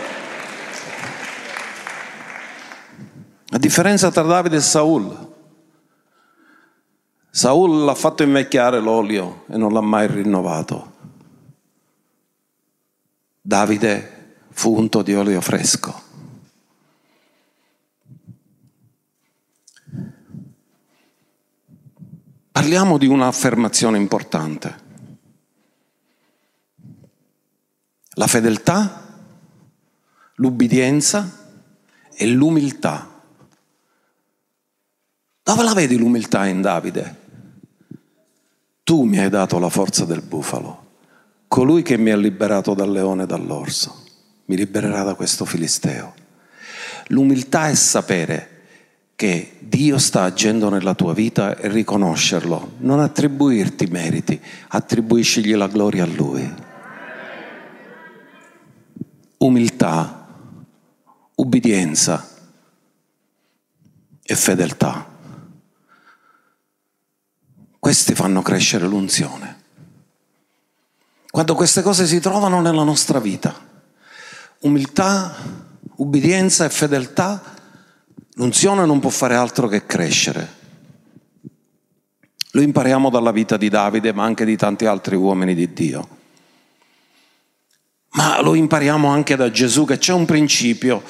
La differenza tra Davide e Saul. Saul l'ha fatto invecchiare l'olio e non l'ha mai rinnovato. Davide fu unto di olio fresco. Parliamo di un'affermazione importante. La fedeltà, l'ubbidienza e l'umiltà. Dove la vedi l'umiltà in Davide? Tu mi hai dato la forza del bufalo. Colui che mi ha liberato dal leone e dall'orso mi libererà da questo filisteo. L'umiltà è sapere che Dio sta agendo nella tua vita e riconoscerlo, non attribuirti meriti, attribuiscigli la gloria a Lui. Umiltà, ubbidienza e fedeltà. Questi fanno crescere l'unzione. Quando queste cose si trovano nella nostra vita, umiltà, ubbidienza e fedeltà, l'unzione non può fare altro che crescere. Lo impariamo dalla vita di Davide, ma anche di tanti altri uomini di Dio. Ma lo impariamo anche da Gesù che c'è un principio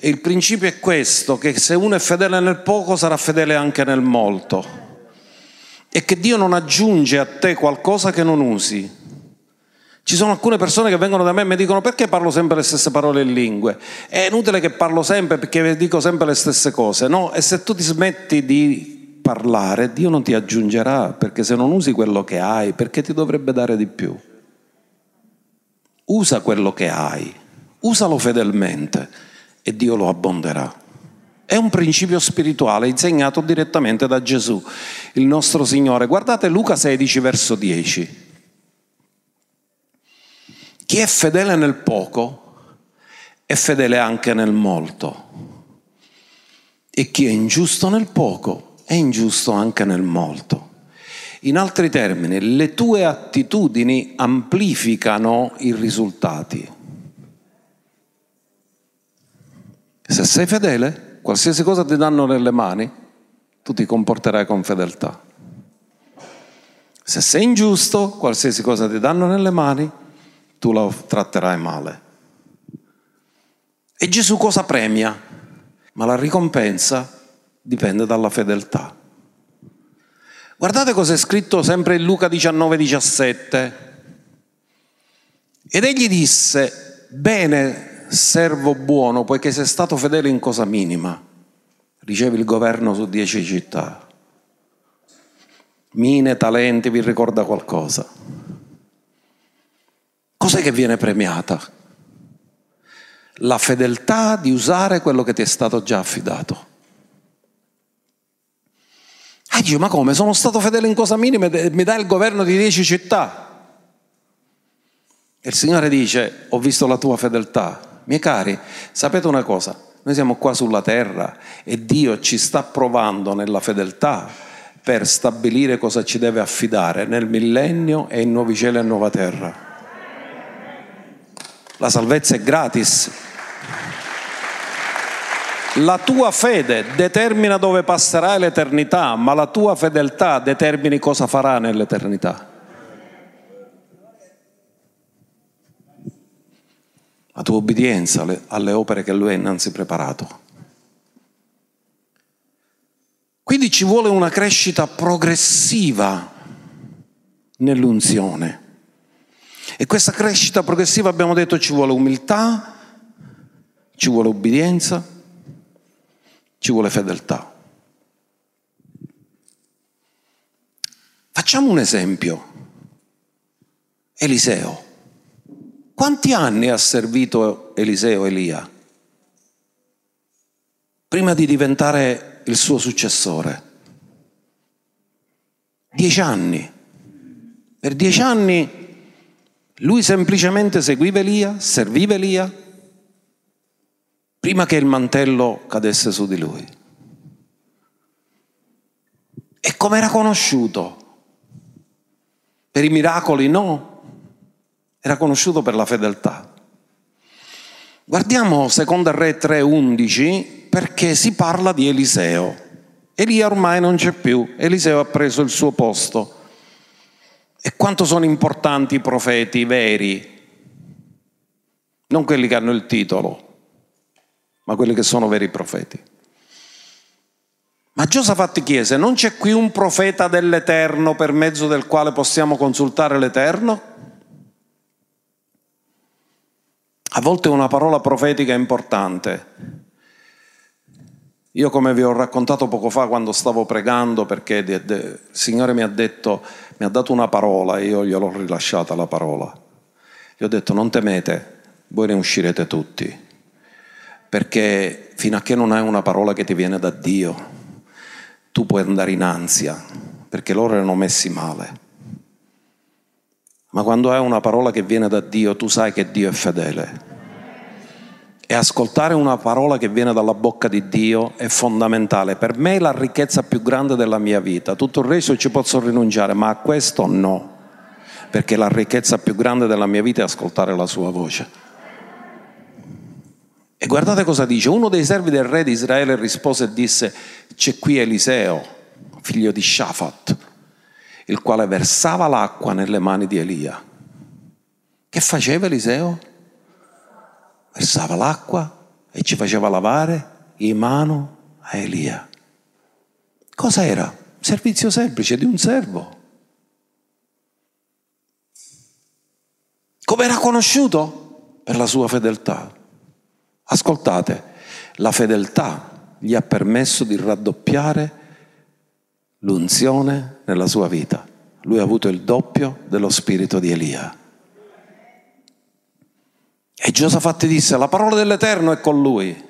e il principio è questo, che se uno è fedele nel poco sarà fedele anche nel molto e che Dio non aggiunge a te qualcosa che non usi. Ci sono alcune persone che vengono da me e mi dicono perché parlo sempre le stesse parole in lingue? È inutile che parlo sempre perché dico sempre le stesse cose, no? E se tu ti smetti di parlare, Dio non ti aggiungerà, perché se non usi quello che hai, perché ti dovrebbe dare di più? Usa quello che hai, usalo fedelmente e Dio lo abbonderà. È un principio spirituale insegnato direttamente da Gesù, il nostro Signore. Guardate Luca 16, verso 10. Chi è fedele nel poco è fedele anche nel molto. E chi è ingiusto nel poco è ingiusto anche nel molto. In altri termini, le tue attitudini amplificano i risultati. Se sei fedele, qualsiasi cosa ti danno nelle mani, tu ti comporterai con fedeltà. Se sei ingiusto, qualsiasi cosa ti danno nelle mani, tu la tratterai male. E Gesù cosa premia? Ma la ricompensa dipende dalla fedeltà. Guardate cosa è scritto sempre in Luca 19, 17. Ed egli disse, bene, servo buono, poiché sei stato fedele in cosa minima, ricevi il governo su dieci città. Mine, talenti, vi ricorda qualcosa? Cos'è che viene premiata? La fedeltà di usare quello che ti è stato già affidato. E dice, ma come? Sono stato fedele in cosa minima e mi dai il governo di dieci città. E il Signore dice, ho visto la tua fedeltà. Miei cari, sapete una cosa? Noi siamo qua sulla terra e Dio ci sta provando nella fedeltà per stabilire cosa ci deve affidare nel millennio e in nuovi cieli e nuova terra. La salvezza è gratis. La tua fede determina dove passerai l'eternità, ma la tua fedeltà determini cosa farà nell'eternità. La tua obbedienza alle opere che Lui ha innanzi preparato. Quindi ci vuole una crescita progressiva nell'unzione. E questa crescita progressiva abbiamo detto ci vuole umiltà, ci vuole obbedienza, ci vuole fedeltà. Facciamo un esempio. Eliseo. Quanti anni ha servito Eliseo Elia? Prima di diventare il suo successore. Dieci anni. Per dieci anni lui semplicemente seguiva Elia, serviva Elia, prima che il mantello cadesse su di lui. E come era conosciuto? Per i miracoli no, era conosciuto per la fedeltà. Guardiamo seconda Re 3:11 perché si parla di Eliseo. Elia ormai non c'è più, Eliseo ha preso il suo posto. E quanto sono importanti i profeti veri, non quelli che hanno il titolo, ma quelli che sono veri profeti. Ma Giosafatti chiese, non c'è qui un profeta dell'Eterno per mezzo del quale possiamo consultare l'Eterno? A volte una parola profetica è importante, io come vi ho raccontato poco fa quando stavo pregando, perché il Signore mi ha detto, mi ha dato una parola e io gliel'ho rilasciata la parola. Gli ho detto non temete, voi ne uscirete tutti, perché fino a che non hai una parola che ti viene da Dio, tu puoi andare in ansia, perché loro erano messi male. Ma quando hai una parola che viene da Dio, tu sai che Dio è fedele e ascoltare una parola che viene dalla bocca di Dio è fondamentale. Per me è la ricchezza più grande della mia vita. Tutto il resto ci posso rinunciare, ma a questo no. Perché la ricchezza più grande della mia vita è ascoltare la sua voce. E guardate cosa dice. Uno dei servi del re di Israele rispose e disse, c'è qui Eliseo, figlio di Shafat, il quale versava l'acqua nelle mani di Elia. Che faceva Eliseo? Versava l'acqua e ci faceva lavare in mano a Elia. Cosa era? Servizio semplice di un servo. Come era conosciuto? Per la sua fedeltà. Ascoltate, la fedeltà gli ha permesso di raddoppiare l'unzione nella sua vita. Lui ha avuto il doppio dello spirito di Elia. E Giosafat disse, la parola dell'Eterno è con lui.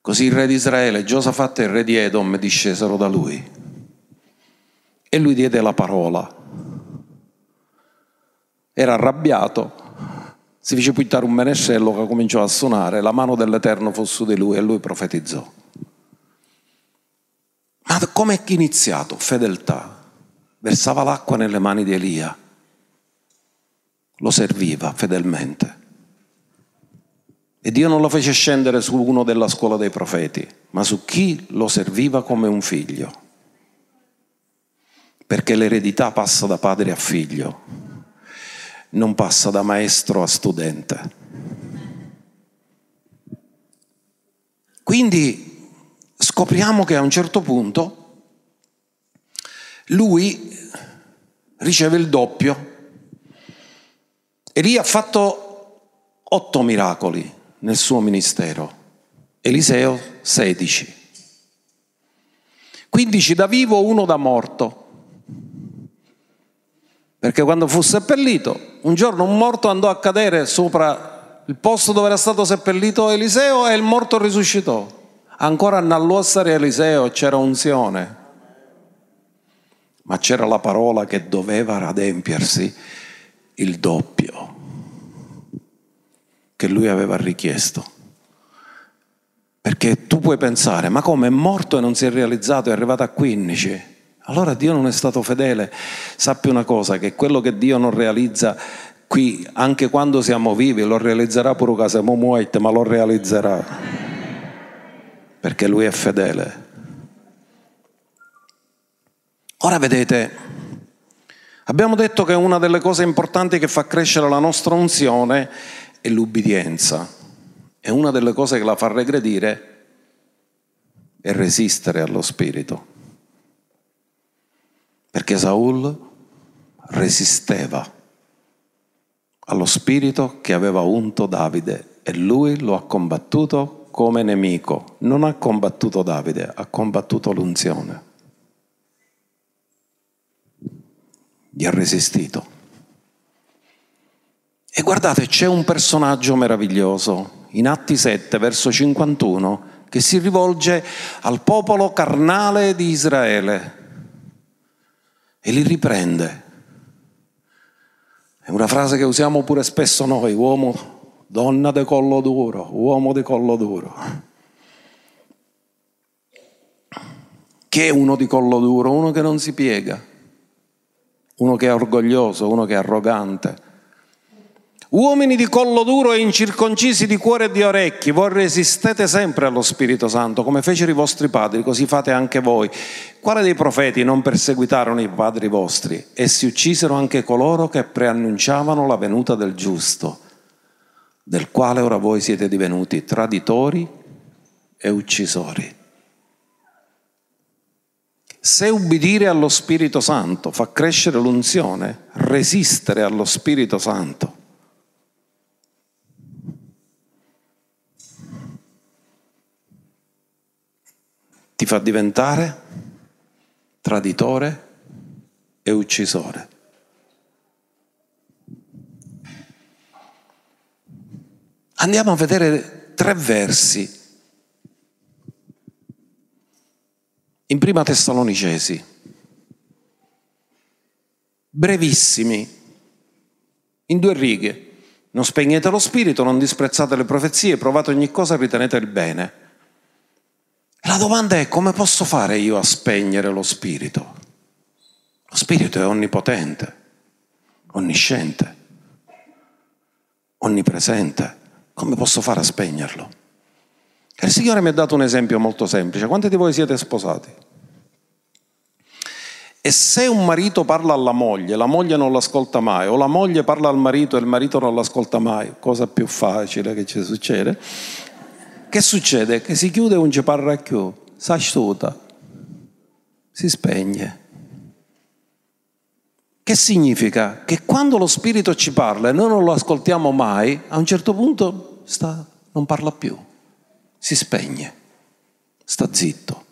Così il re di Israele, Giosafat e il re di Edom discesero da lui. E lui diede la parola. Era arrabbiato, si fece puntare un menescello che cominciò a suonare, la mano dell'Eterno fu su di lui e lui profetizzò. Ma come è iniziato? Fedeltà. Versava l'acqua nelle mani di Elia lo serviva fedelmente. E Dio non lo fece scendere su uno della scuola dei profeti, ma su chi lo serviva come un figlio. Perché l'eredità passa da padre a figlio, non passa da maestro a studente. Quindi scopriamo che a un certo punto lui riceve il doppio Elia ha fatto otto miracoli nel suo ministero, Eliseo 16. 15 da vivo, uno da morto. Perché quando fu seppellito, un giorno un morto andò a cadere sopra il posto dove era stato seppellito Eliseo e il morto risuscitò. Ancora nell'ossare Eliseo c'era unzione. ma c'era la parola che doveva adempiersi il doppio che lui aveva richiesto. Perché tu puoi pensare, ma come è morto e non si è realizzato, è arrivato a 15? Allora Dio non è stato fedele. Sappi una cosa, che quello che Dio non realizza qui, anche quando siamo vivi, lo realizzerà pure che siamo morti, ma lo realizzerà. Perché Lui è fedele. Ora vedete, abbiamo detto che una delle cose importanti che fa crescere la nostra unzione è l'ubbidienza. E una delle cose che la fa regredire è resistere allo Spirito perché Saul resisteva allo spirito che aveva unto Davide e lui lo ha combattuto come nemico. Non ha combattuto Davide, ha combattuto l'unzione. Gli ha resistito. E guardate, c'è un personaggio meraviglioso in Atti 7, verso 51, che si rivolge al popolo carnale di Israele e li riprende. È una frase che usiamo pure spesso noi, uomo, donna di collo duro, uomo di collo duro. Che è uno di collo duro? Uno che non si piega, uno che è orgoglioso, uno che è arrogante Uomini di collo duro e incirconcisi di cuore e di orecchi, voi resistete sempre allo Spirito Santo, come fecero i vostri padri, così fate anche voi. Quale dei profeti non perseguitarono i padri vostri? Essi uccisero anche coloro che preannunciavano la venuta del giusto, del quale ora voi siete divenuti traditori e uccisori. Se ubbidire allo Spirito Santo fa crescere l'unzione, resistere allo Spirito Santo ti fa diventare traditore e uccisore. Andiamo a vedere tre versi in prima Tessalonicesi, brevissimi, in due righe. Non spegnete lo spirito, non disprezzate le profezie, provate ogni cosa e ritenete il bene. La domanda è come posso fare io a spegnere lo spirito? Lo spirito è onnipotente, onnisciente, onnipresente. Come posso fare a spegnerlo? Il Signore mi ha dato un esempio molto semplice. Quanti di voi siete sposati? E se un marito parla alla moglie, la moglie non l'ascolta mai, o la moglie parla al marito e il marito non l'ascolta mai, cosa più facile che ci succede, che succede? Che si chiude un ciparracchio, si asciuta, si spegne. Che significa? Che quando lo Spirito ci parla e noi non lo ascoltiamo mai, a un certo punto sta, non parla più, si spegne, sta zitto.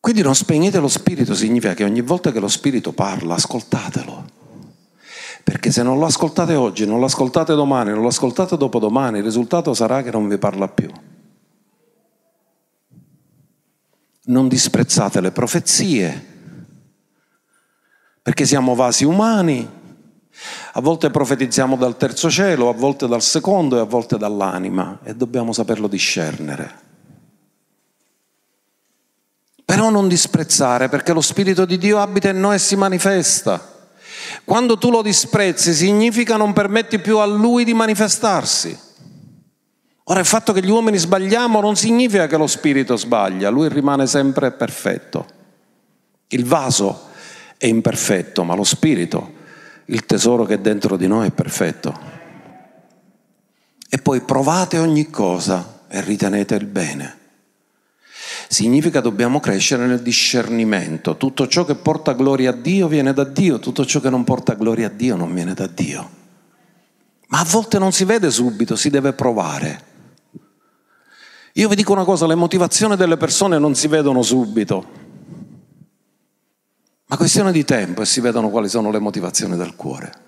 Quindi non spegnete lo Spirito significa che ogni volta che lo Spirito parla, ascoltatelo. Perché se non lo ascoltate oggi, non lo ascoltate domani, non lo ascoltate dopodomani, il risultato sarà che non vi parla più. Non disprezzate le profezie, perché siamo vasi umani, a volte profetizziamo dal terzo cielo, a volte dal secondo e a volte dall'anima e dobbiamo saperlo discernere. Però non disprezzare perché lo Spirito di Dio abita in noi e si manifesta. Quando tu lo disprezzi significa non permetti più a lui di manifestarsi. Ora il fatto che gli uomini sbagliamo non significa che lo spirito sbaglia, lui rimane sempre perfetto. Il vaso è imperfetto, ma lo spirito, il tesoro che è dentro di noi è perfetto. E poi provate ogni cosa e ritenete il bene. Significa dobbiamo crescere nel discernimento. Tutto ciò che porta gloria a Dio viene da Dio, tutto ciò che non porta gloria a Dio non viene da Dio. Ma a volte non si vede subito, si deve provare. Io vi dico una cosa, le motivazioni delle persone non si vedono subito, ma questione di tempo e si vedono quali sono le motivazioni del cuore.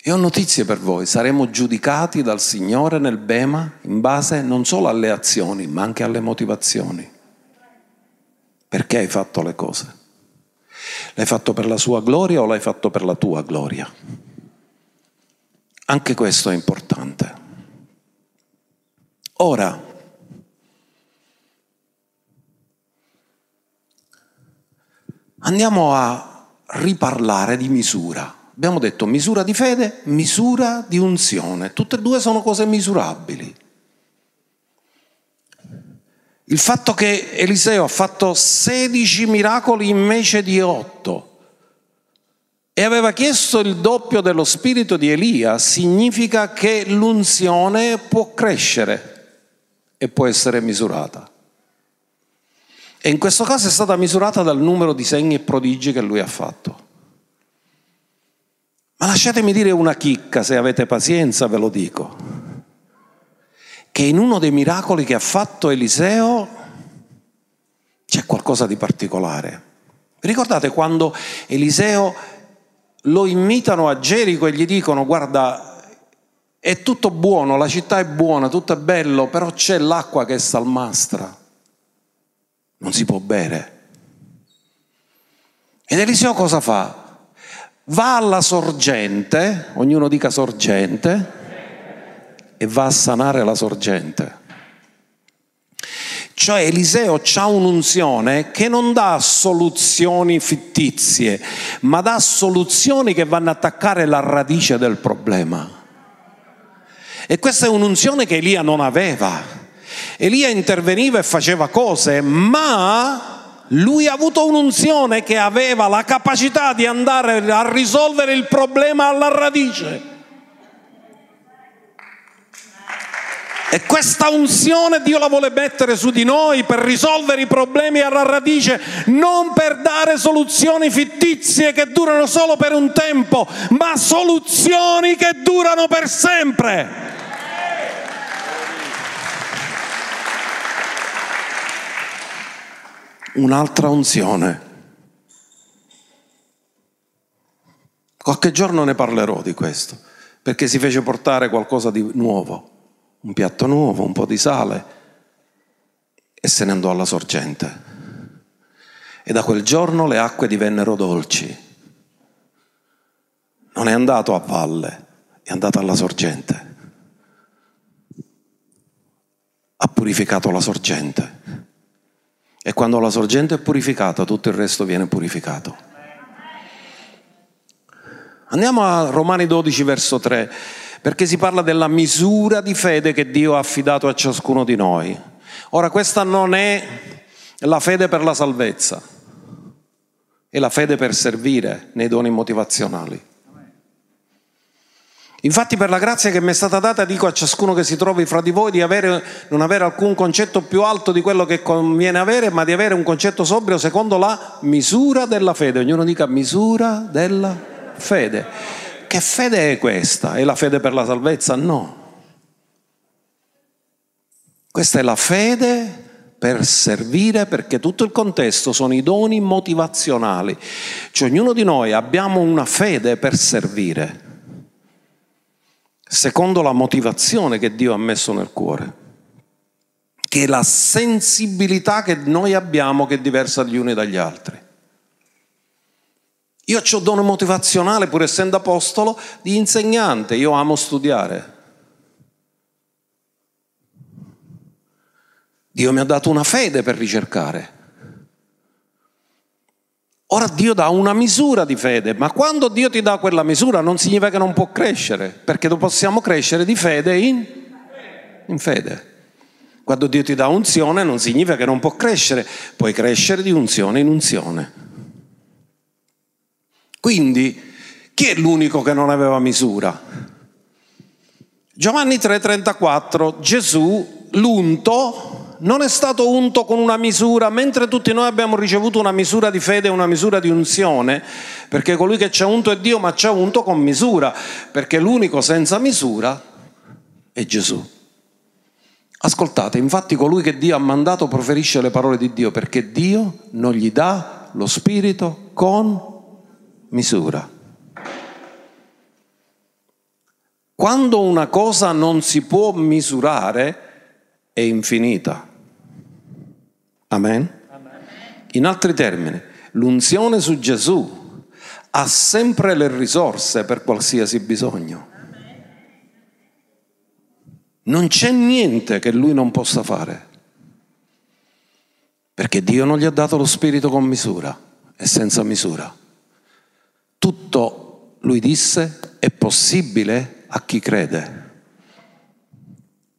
E ho notizie per voi, saremo giudicati dal Signore nel Bema in base non solo alle azioni, ma anche alle motivazioni. Perché hai fatto le cose? L'hai fatto per la sua gloria o l'hai fatto per la tua gloria? Anche questo è importante. Ora, andiamo a riparlare di misura. Abbiamo detto misura di fede, misura di unzione. Tutte e due sono cose misurabili. Il fatto che Eliseo ha fatto 16 miracoli invece di 8 e aveva chiesto il doppio dello spirito di Elia significa che l'unzione può crescere e può essere misurata. E in questo caso è stata misurata dal numero di segni e prodigi che lui ha fatto. Ma lasciatemi dire una chicca, se avete pazienza ve lo dico che in uno dei miracoli che ha fatto Eliseo c'è qualcosa di particolare. Ricordate quando Eliseo lo invitano a Gerico e gli dicono guarda è tutto buono, la città è buona, tutto è bello, però c'è l'acqua che è salmastra, non si può bere. Ed Eliseo cosa fa? Va alla sorgente, ognuno dica sorgente, e va a sanare la sorgente. Cioè Eliseo ha un'unzione che non dà soluzioni fittizie, ma dà soluzioni che vanno a attaccare la radice del problema. E questa è un'unzione che Elia non aveva. Elia interveniva e faceva cose, ma lui ha avuto un'unzione che aveva la capacità di andare a risolvere il problema alla radice. E questa unzione Dio la vuole mettere su di noi per risolvere i problemi alla radice, non per dare soluzioni fittizie che durano solo per un tempo, ma soluzioni che durano per sempre. Un'altra unzione. Qualche giorno ne parlerò di questo, perché si fece portare qualcosa di nuovo un piatto nuovo, un po' di sale e se ne andò alla sorgente. E da quel giorno le acque divennero dolci. Non è andato a valle, è andato alla sorgente. Ha purificato la sorgente. E quando la sorgente è purificata, tutto il resto viene purificato. Andiamo a Romani 12, verso 3 perché si parla della misura di fede che Dio ha affidato a ciascuno di noi. Ora questa non è la fede per la salvezza, è la fede per servire nei doni motivazionali. Infatti per la grazia che mi è stata data dico a ciascuno che si trovi fra di voi di avere, non avere alcun concetto più alto di quello che conviene avere, ma di avere un concetto sobrio secondo la misura della fede. Ognuno dica misura della fede. Che fede è questa? È la fede per la salvezza? No. Questa è la fede per servire perché tutto il contesto sono i doni motivazionali. Cioè ognuno di noi abbiamo una fede per servire, secondo la motivazione che Dio ha messo nel cuore, che è la sensibilità che noi abbiamo che è diversa gli uni dagli altri. Io ho dono motivazionale, pur essendo apostolo, di insegnante, io amo studiare. Dio mi ha dato una fede per ricercare. Ora Dio dà una misura di fede, ma quando Dio ti dà quella misura non significa che non può crescere, perché possiamo crescere di fede in, in fede. Quando Dio ti dà unzione non significa che non può crescere, puoi crescere di unzione in unzione. Quindi, chi è l'unico che non aveva misura? Giovanni 3:34, Gesù, l'unto, non è stato unto con una misura, mentre tutti noi abbiamo ricevuto una misura di fede una misura di unzione, perché colui che ci ha unto è Dio, ma ci ha unto con misura, perché l'unico senza misura è Gesù. Ascoltate, infatti colui che Dio ha mandato proferisce le parole di Dio, perché Dio non gli dà lo spirito con misura. Quando una cosa non si può misurare, è infinita. Amen? In altri termini, l'unzione su Gesù ha sempre le risorse per qualsiasi bisogno. Non c'è niente che lui non possa fare, perché Dio non gli ha dato lo spirito con misura e senza misura. Tutto, lui disse, è possibile a chi crede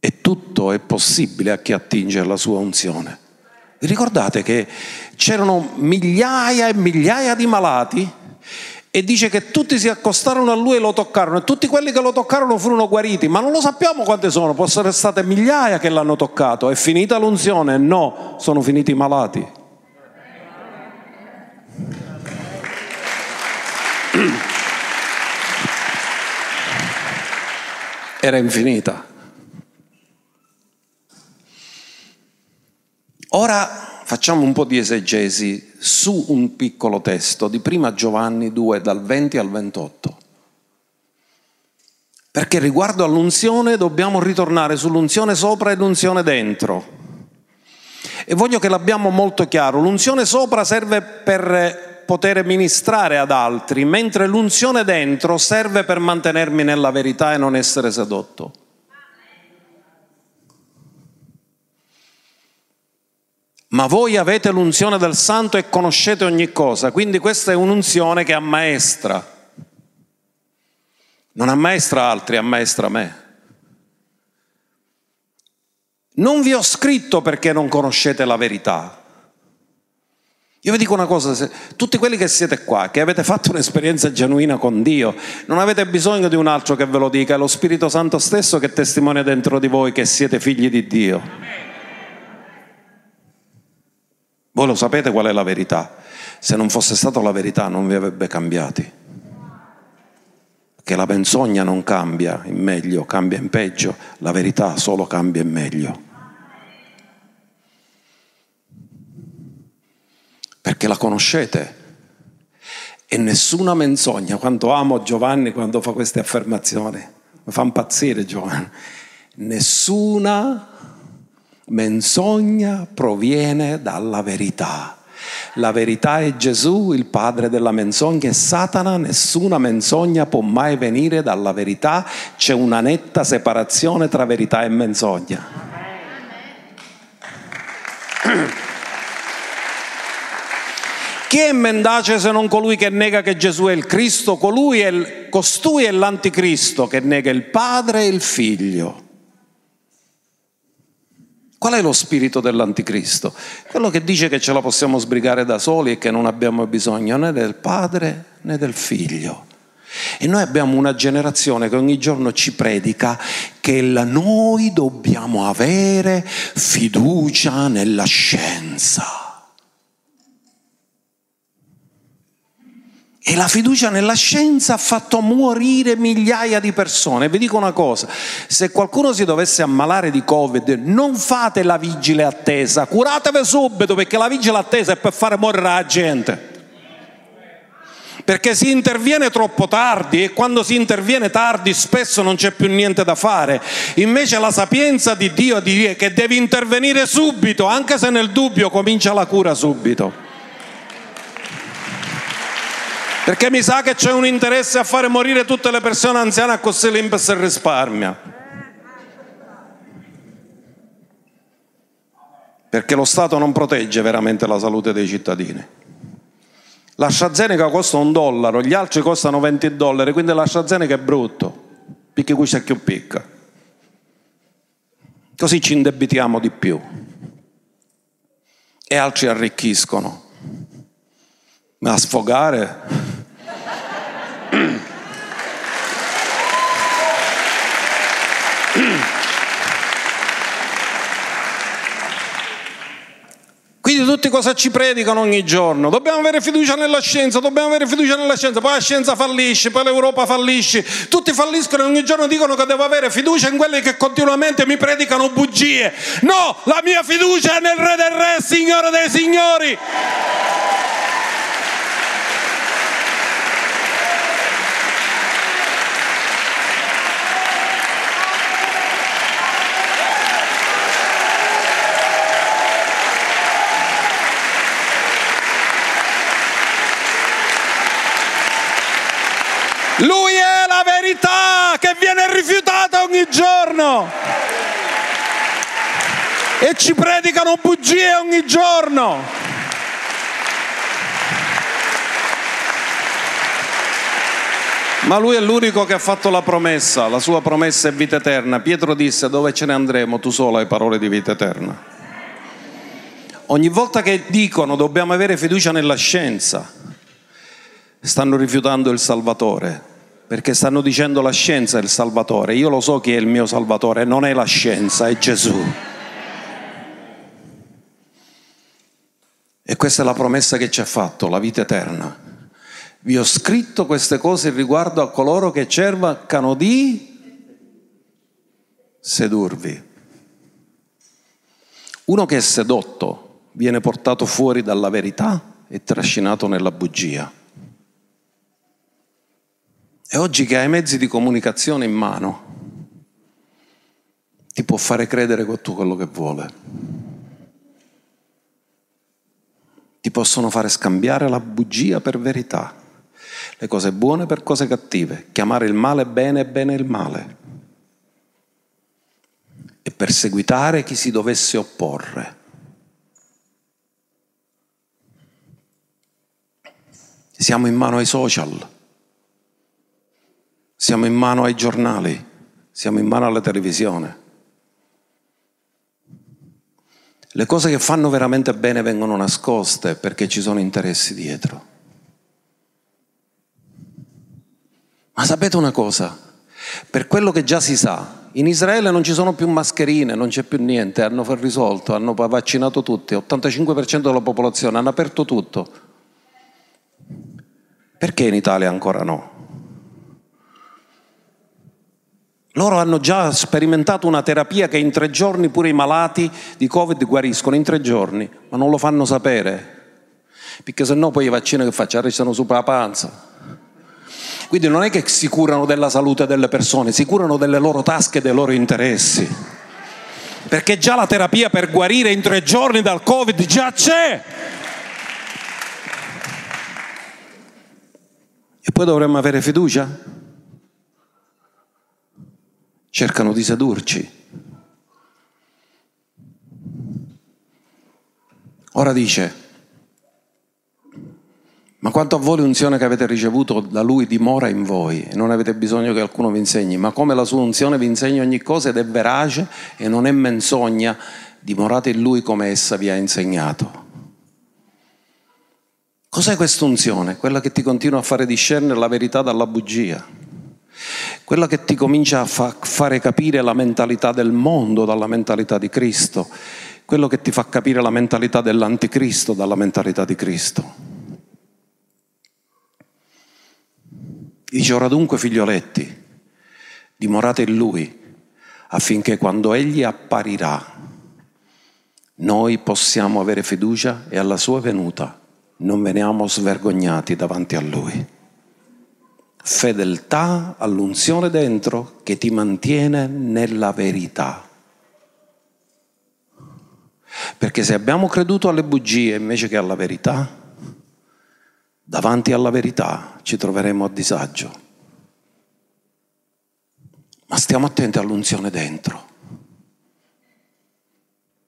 e tutto è possibile a chi attinge alla sua unzione. Ricordate che c'erano migliaia e migliaia di malati e dice che tutti si accostarono a lui e lo toccarono e tutti quelli che lo toccarono furono guariti, ma non lo sappiamo quante sono, possono essere state migliaia che l'hanno toccato. È finita l'unzione? No, sono finiti i malati. Era infinita. Ora facciamo un po' di esegesi su un piccolo testo di prima Giovanni 2 dal 20 al 28. Perché riguardo all'unzione dobbiamo ritornare sull'unzione sopra e l'unzione dentro. E voglio che l'abbiamo molto chiaro, l'unzione sopra serve per poter ministrare ad altri, mentre l'unzione dentro serve per mantenermi nella verità e non essere sedotto. Ma voi avete l'unzione del santo e conoscete ogni cosa, quindi questa è un'unzione che ammaestra. Non ammaestra altri, ammaestra me. Non vi ho scritto perché non conoscete la verità. Io vi dico una cosa, se, tutti quelli che siete qua, che avete fatto un'esperienza genuina con Dio, non avete bisogno di un altro che ve lo dica, è lo Spirito Santo stesso che testimonia dentro di voi che siete figli di Dio. Amen. Voi lo sapete qual è la verità. Se non fosse stata la verità non vi avrebbe cambiati. Che la menzogna non cambia in meglio, cambia in peggio, la verità solo cambia in meglio. Perché la conoscete. E nessuna menzogna, quanto amo Giovanni quando fa queste affermazioni, mi fa impazzire Giovanni, nessuna Menzogna proviene dalla verità. La verità è Gesù, il padre della menzogna, e Satana, nessuna menzogna può mai venire dalla verità, c'è una netta separazione tra verità e menzogna. (clears throat) Chi è mendace se non colui che nega che Gesù è il Cristo? Colui è il, costui è l'anticristo che nega il Padre e il Figlio. Qual è lo spirito dell'anticristo? Quello che dice che ce la possiamo sbrigare da soli e che non abbiamo bisogno né del padre né del figlio. E noi abbiamo una generazione che ogni giorno ci predica che noi dobbiamo avere fiducia nella scienza. E la fiducia nella scienza ha fatto morire migliaia di persone. Vi dico una cosa, se qualcuno si dovesse ammalare di Covid, non fate la vigile attesa, curatevi subito perché la vigile attesa è per fare morire la gente. Perché si interviene troppo tardi e quando si interviene tardi spesso non c'è più niente da fare. Invece la sapienza di Dio dice che devi intervenire subito, anche se nel dubbio comincia la cura subito. Perché mi sa che c'è un interesse a fare morire tutte le persone anziane a così l'Impes risparmia. Perché lo Stato non protegge veramente la salute dei cittadini. L'AstraZeneca costa un dollaro, gli altri costano 20 dollari, quindi l'AstraZeneca è brutto, perché qui c'è più picca. Così ci indebitiamo di più e altri arricchiscono. Ma a sfogare tutti cosa ci predicano ogni giorno? Dobbiamo avere fiducia nella scienza, dobbiamo avere fiducia nella scienza, poi la scienza fallisce, poi l'Europa fallisce, tutti falliscono e ogni giorno dicono che devo avere fiducia in quelli che continuamente mi predicano bugie. No, la mia fiducia è nel Re del Re, Signore dei Signori. Verità che viene rifiutata ogni giorno. E ci predicano bugie ogni giorno. Ma lui è l'unico che ha fatto la promessa, la sua promessa è vita eterna. Pietro disse, dove ce ne andremo, tu solo hai parole di vita eterna. Ogni volta che dicono dobbiamo avere fiducia nella scienza, stanno rifiutando il Salvatore, perché stanno dicendo la scienza è il Salvatore. Io lo so chi è il mio Salvatore, non è la scienza, è Gesù. E questa è la promessa che ci ha fatto, la vita eterna. Vi ho scritto queste cose riguardo a coloro che cercano di sedurvi. Uno che è sedotto viene portato fuori dalla verità e trascinato nella bugia. E oggi che hai mezzi di comunicazione in mano, ti può fare credere tutto quello che vuole. Ti possono fare scambiare la bugia per verità. Le cose buone per cose cattive, chiamare il male bene e bene il male. E perseguitare chi si dovesse opporre. Siamo in mano ai social, siamo in mano ai giornali, siamo in mano alla televisione. Le cose che fanno veramente bene vengono nascoste perché ci sono interessi dietro. Ma sapete una cosa? Per quello che già si sa, in Israele non ci sono più mascherine, non c'è più niente, hanno risolto, hanno vaccinato tutti, 85% della popolazione, hanno aperto tutto. Perché in Italia ancora no? Loro hanno già sperimentato una terapia che in tre giorni pure i malati di Covid guariscono, in tre giorni, ma non lo fanno sapere, perché se no poi i vaccini che facciano restano sopra la panza. Quindi non è che si curano della salute delle persone, si curano delle loro tasche e dei loro interessi. Perché già la terapia per guarire in tre giorni dal Covid già c'è. E poi dovremmo avere fiducia? Cercano di sedurci. Ora dice, ma quanto a voi l'unzione che avete ricevuto da Lui dimora in voi e non avete bisogno che qualcuno vi insegni, ma come la sua unzione vi insegna ogni cosa ed è verace e non è menzogna, dimorate in Lui come essa vi ha insegnato. Cos'è questa unzione? Quella che ti continua a fare discernere la verità dalla bugia, quella che ti comincia a fa- fare capire la mentalità del mondo dalla mentalità di Cristo, quello che ti fa capire la mentalità dell'anticristo dalla mentalità di Cristo. Dice ora dunque figlioletti, dimorate in lui affinché quando egli apparirà noi possiamo avere fiducia e alla sua venuta non veniamo svergognati davanti a lui. Fedeltà all'unzione dentro che ti mantiene nella verità. Perché se abbiamo creduto alle bugie invece che alla verità, davanti alla verità ci troveremo a disagio. Ma stiamo attenti all'unzione dentro.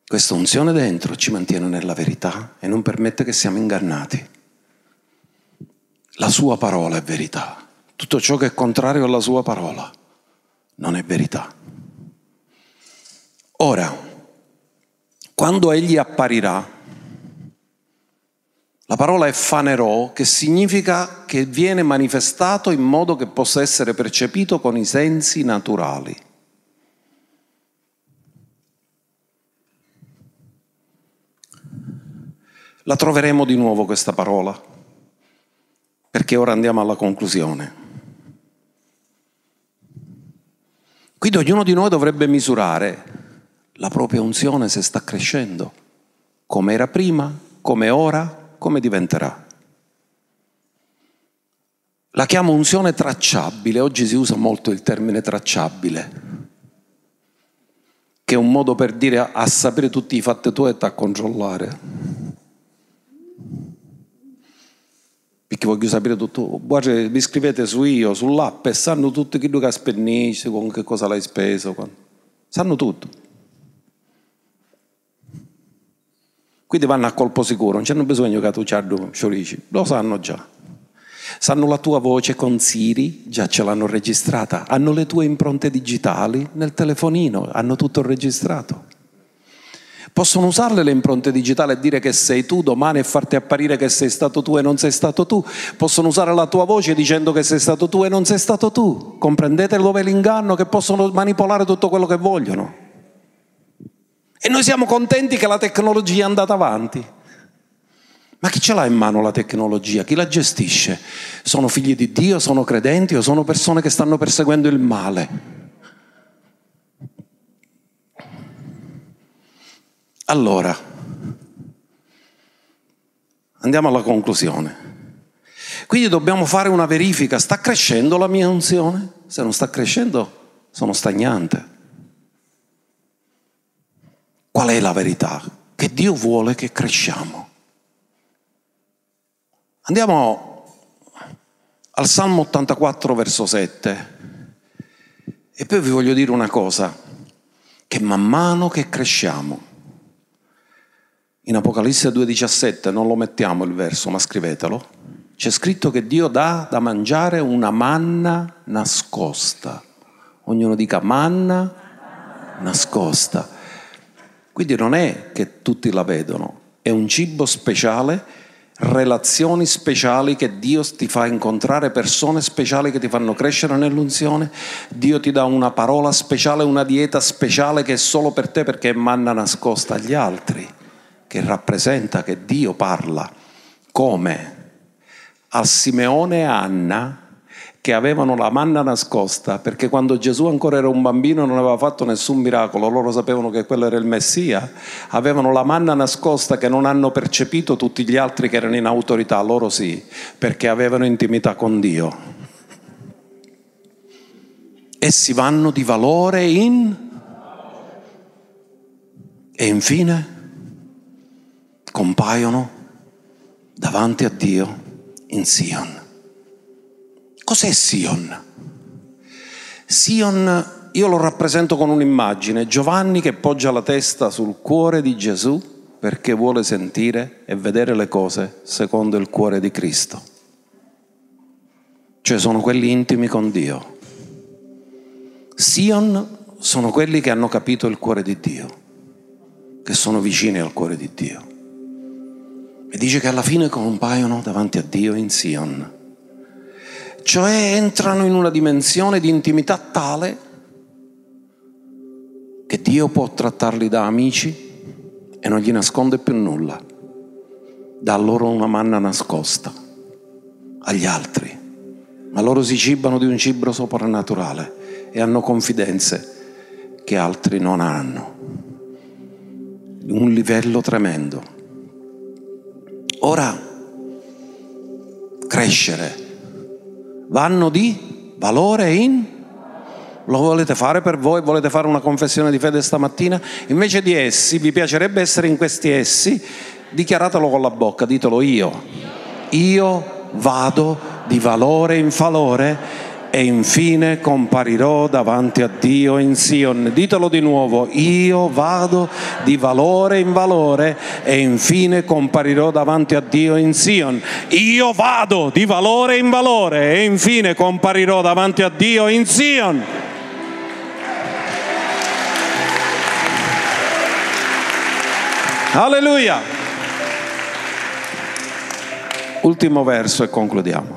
Questa unzione dentro ci mantiene nella verità e non permette che siamo ingannati. La sua parola è verità. Tutto ciò che è contrario alla sua parola non è verità. Ora, quando egli apparirà, la parola è fanerò, che significa che viene manifestato in modo che possa essere percepito con i sensi naturali. La troveremo di nuovo questa parola, perché ora andiamo alla conclusione. Quindi ognuno di noi dovrebbe misurare la propria unzione se sta crescendo, come era prima, come ora, come diventerà? La chiamo unzione tracciabile, oggi si usa molto il termine tracciabile, che è un modo per dire a, sapere tutti i fatti tuoi e a controllare. Perché voglio sapere tutto. Guarda, vi scrivete su io, sull'app e sanno tutto quello che ha spennisci, con che cosa l'hai speso. Sanno tutto. Quindi vanno a colpo sicuro, non c'è bisogno che tu ci sciorici, lo sanno già. Sanno la tua voce con Siri, già ce l'hanno registrata. Hanno le tue impronte digitali nel telefonino, hanno tutto registrato. Possono usarle le impronte digitali e dire che sei tu domani e farti apparire che sei stato tu e non sei stato tu. Possono usare la tua voce dicendo che sei stato tu e non sei stato tu. Comprendete dove è l'inganno? Che possono manipolare tutto quello che vogliono. E noi siamo contenti che la tecnologia è andata avanti. Ma chi ce l'ha in mano la tecnologia? Chi la gestisce? Sono figli di Dio? Sono credenti o sono persone che stanno perseguendo il male? Allora, andiamo alla conclusione. Quindi dobbiamo fare una verifica, sta crescendo la mia unzione? Se non sta crescendo, sono stagnante. Qual è la verità? Che Dio vuole che cresciamo. Andiamo al Salmo 84, verso 7. E poi vi voglio dire una cosa, che man mano che cresciamo, in Apocalisse 2,17 non lo mettiamo il verso, ma scrivetelo. C'è scritto che Dio dà da mangiare una manna nascosta. Ognuno dica manna nascosta. Quindi non è che tutti la vedono, è un cibo speciale, relazioni speciali che Dio ti fa incontrare, persone speciali che ti fanno crescere nell'unzione. Dio ti dà una parola speciale, una dieta speciale che è solo per te perché è manna nascosta agli altri che rappresenta che Dio parla come a Simeone e Anna che avevano la manna nascosta, perché quando Gesù ancora era un bambino non aveva fatto nessun miracolo, loro sapevano che quello era il Messia, avevano la manna nascosta che non hanno percepito tutti gli altri che erano in autorità, loro sì, perché avevano intimità con Dio. Essi vanno di valore in... E infine compaiono davanti a Dio in Sion. Cos'è Sion? Sion io lo rappresento con un'immagine, Giovanni che poggia la testa sul cuore di Gesù perché vuole sentire e vedere le cose secondo il cuore di Cristo. Cioè sono quelli intimi con Dio. Sion sono quelli che hanno capito il cuore di Dio, che sono vicini al cuore di Dio. E dice che alla fine compaiono davanti a Dio in Sion. Cioè entrano in una dimensione di intimità tale che Dio può trattarli da amici e non gli nasconde più nulla. Dà loro una manna nascosta agli altri. Ma loro si cibano di un cibo soprannaturale e hanno confidenze che altri non hanno. Un livello tremendo. Ora, crescere, vanno di valore in... Lo volete fare per voi? Volete fare una confessione di fede stamattina? Invece di essi, vi piacerebbe essere in questi essi? Dichiaratelo con la bocca, ditelo io. Io vado di valore in valore e infine comparirò davanti a Dio in Sion. Ditelo di nuovo, io vado di valore in valore e infine comparirò davanti a Dio in Sion. Io vado di valore in valore e infine comparirò davanti a Dio in Sion. Alleluia. Ultimo verso e concludiamo.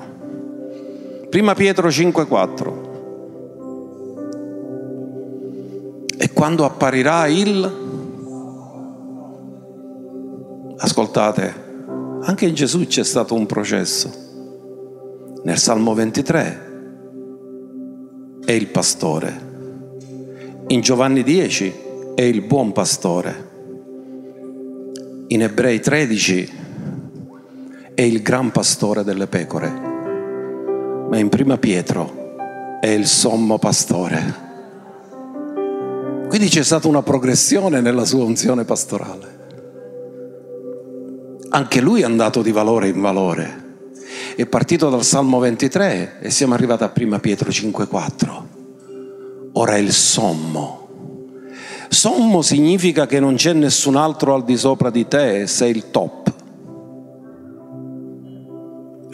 Prima Pietro 5:4. E quando apparirà il... Ascoltate, anche in Gesù c'è stato un processo. Nel Salmo 23 è il pastore. In Giovanni 10 è il buon pastore. In Ebrei 13 è il gran pastore delle pecore ma in prima Pietro è il sommo pastore. Quindi c'è stata una progressione nella sua unzione pastorale. Anche lui è andato di valore in valore. è partito dal Salmo 23 e siamo arrivati a 1 Pietro 5,4. Ora è il sommo. Sommo significa che non c'è nessun altro al di sopra di te, sei il top.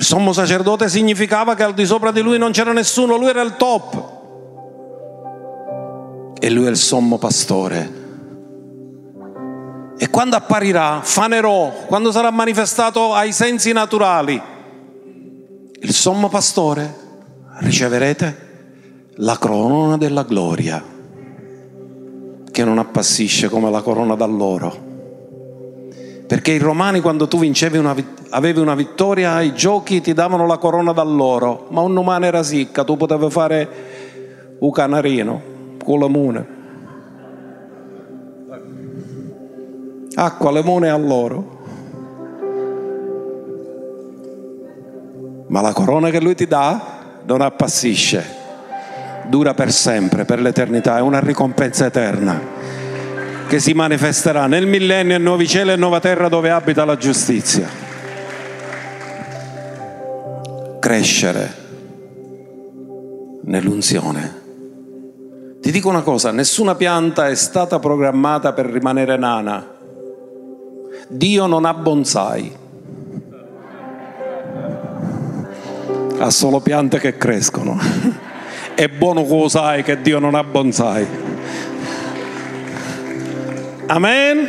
Sommo sacerdote significava che al di sopra di lui non c'era nessuno, lui era il top. E lui è il sommo pastore. E quando apparirà, fanerò, quando sarà manifestato ai sensi naturali, il sommo pastore, riceverete la corona della gloria, che non appassisce come la corona d'alloro. Perché i romani quando tu vincevi una, avevi una vittoria ai giochi ti davano la corona d'alloro, ma un umano era sicca, tu potevi fare un canarino con la mune. Acqua, limone all'oro. Ma la corona che lui ti dà non appassisce, dura per sempre, per l'eternità, è una ricompensa eterna che si manifesterà nel millennio e nuovi cieli e nuova terra dove abita la giustizia. Crescere nell'unzione. Ti dico una cosa, nessuna pianta è stata programmata per rimanere nana. Dio non ha bonsai. ha solo piante che crescono. (laughs) È buono che lo che Dio non ha bonsai. Amen?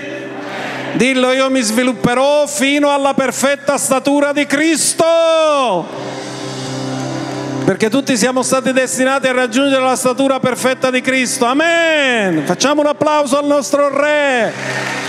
Dillo io mi svilupperò fino alla perfetta statura di Cristo. Perché tutti siamo stati destinati a raggiungere la statura perfetta di Cristo. Amen. Facciamo un applauso al nostro Re.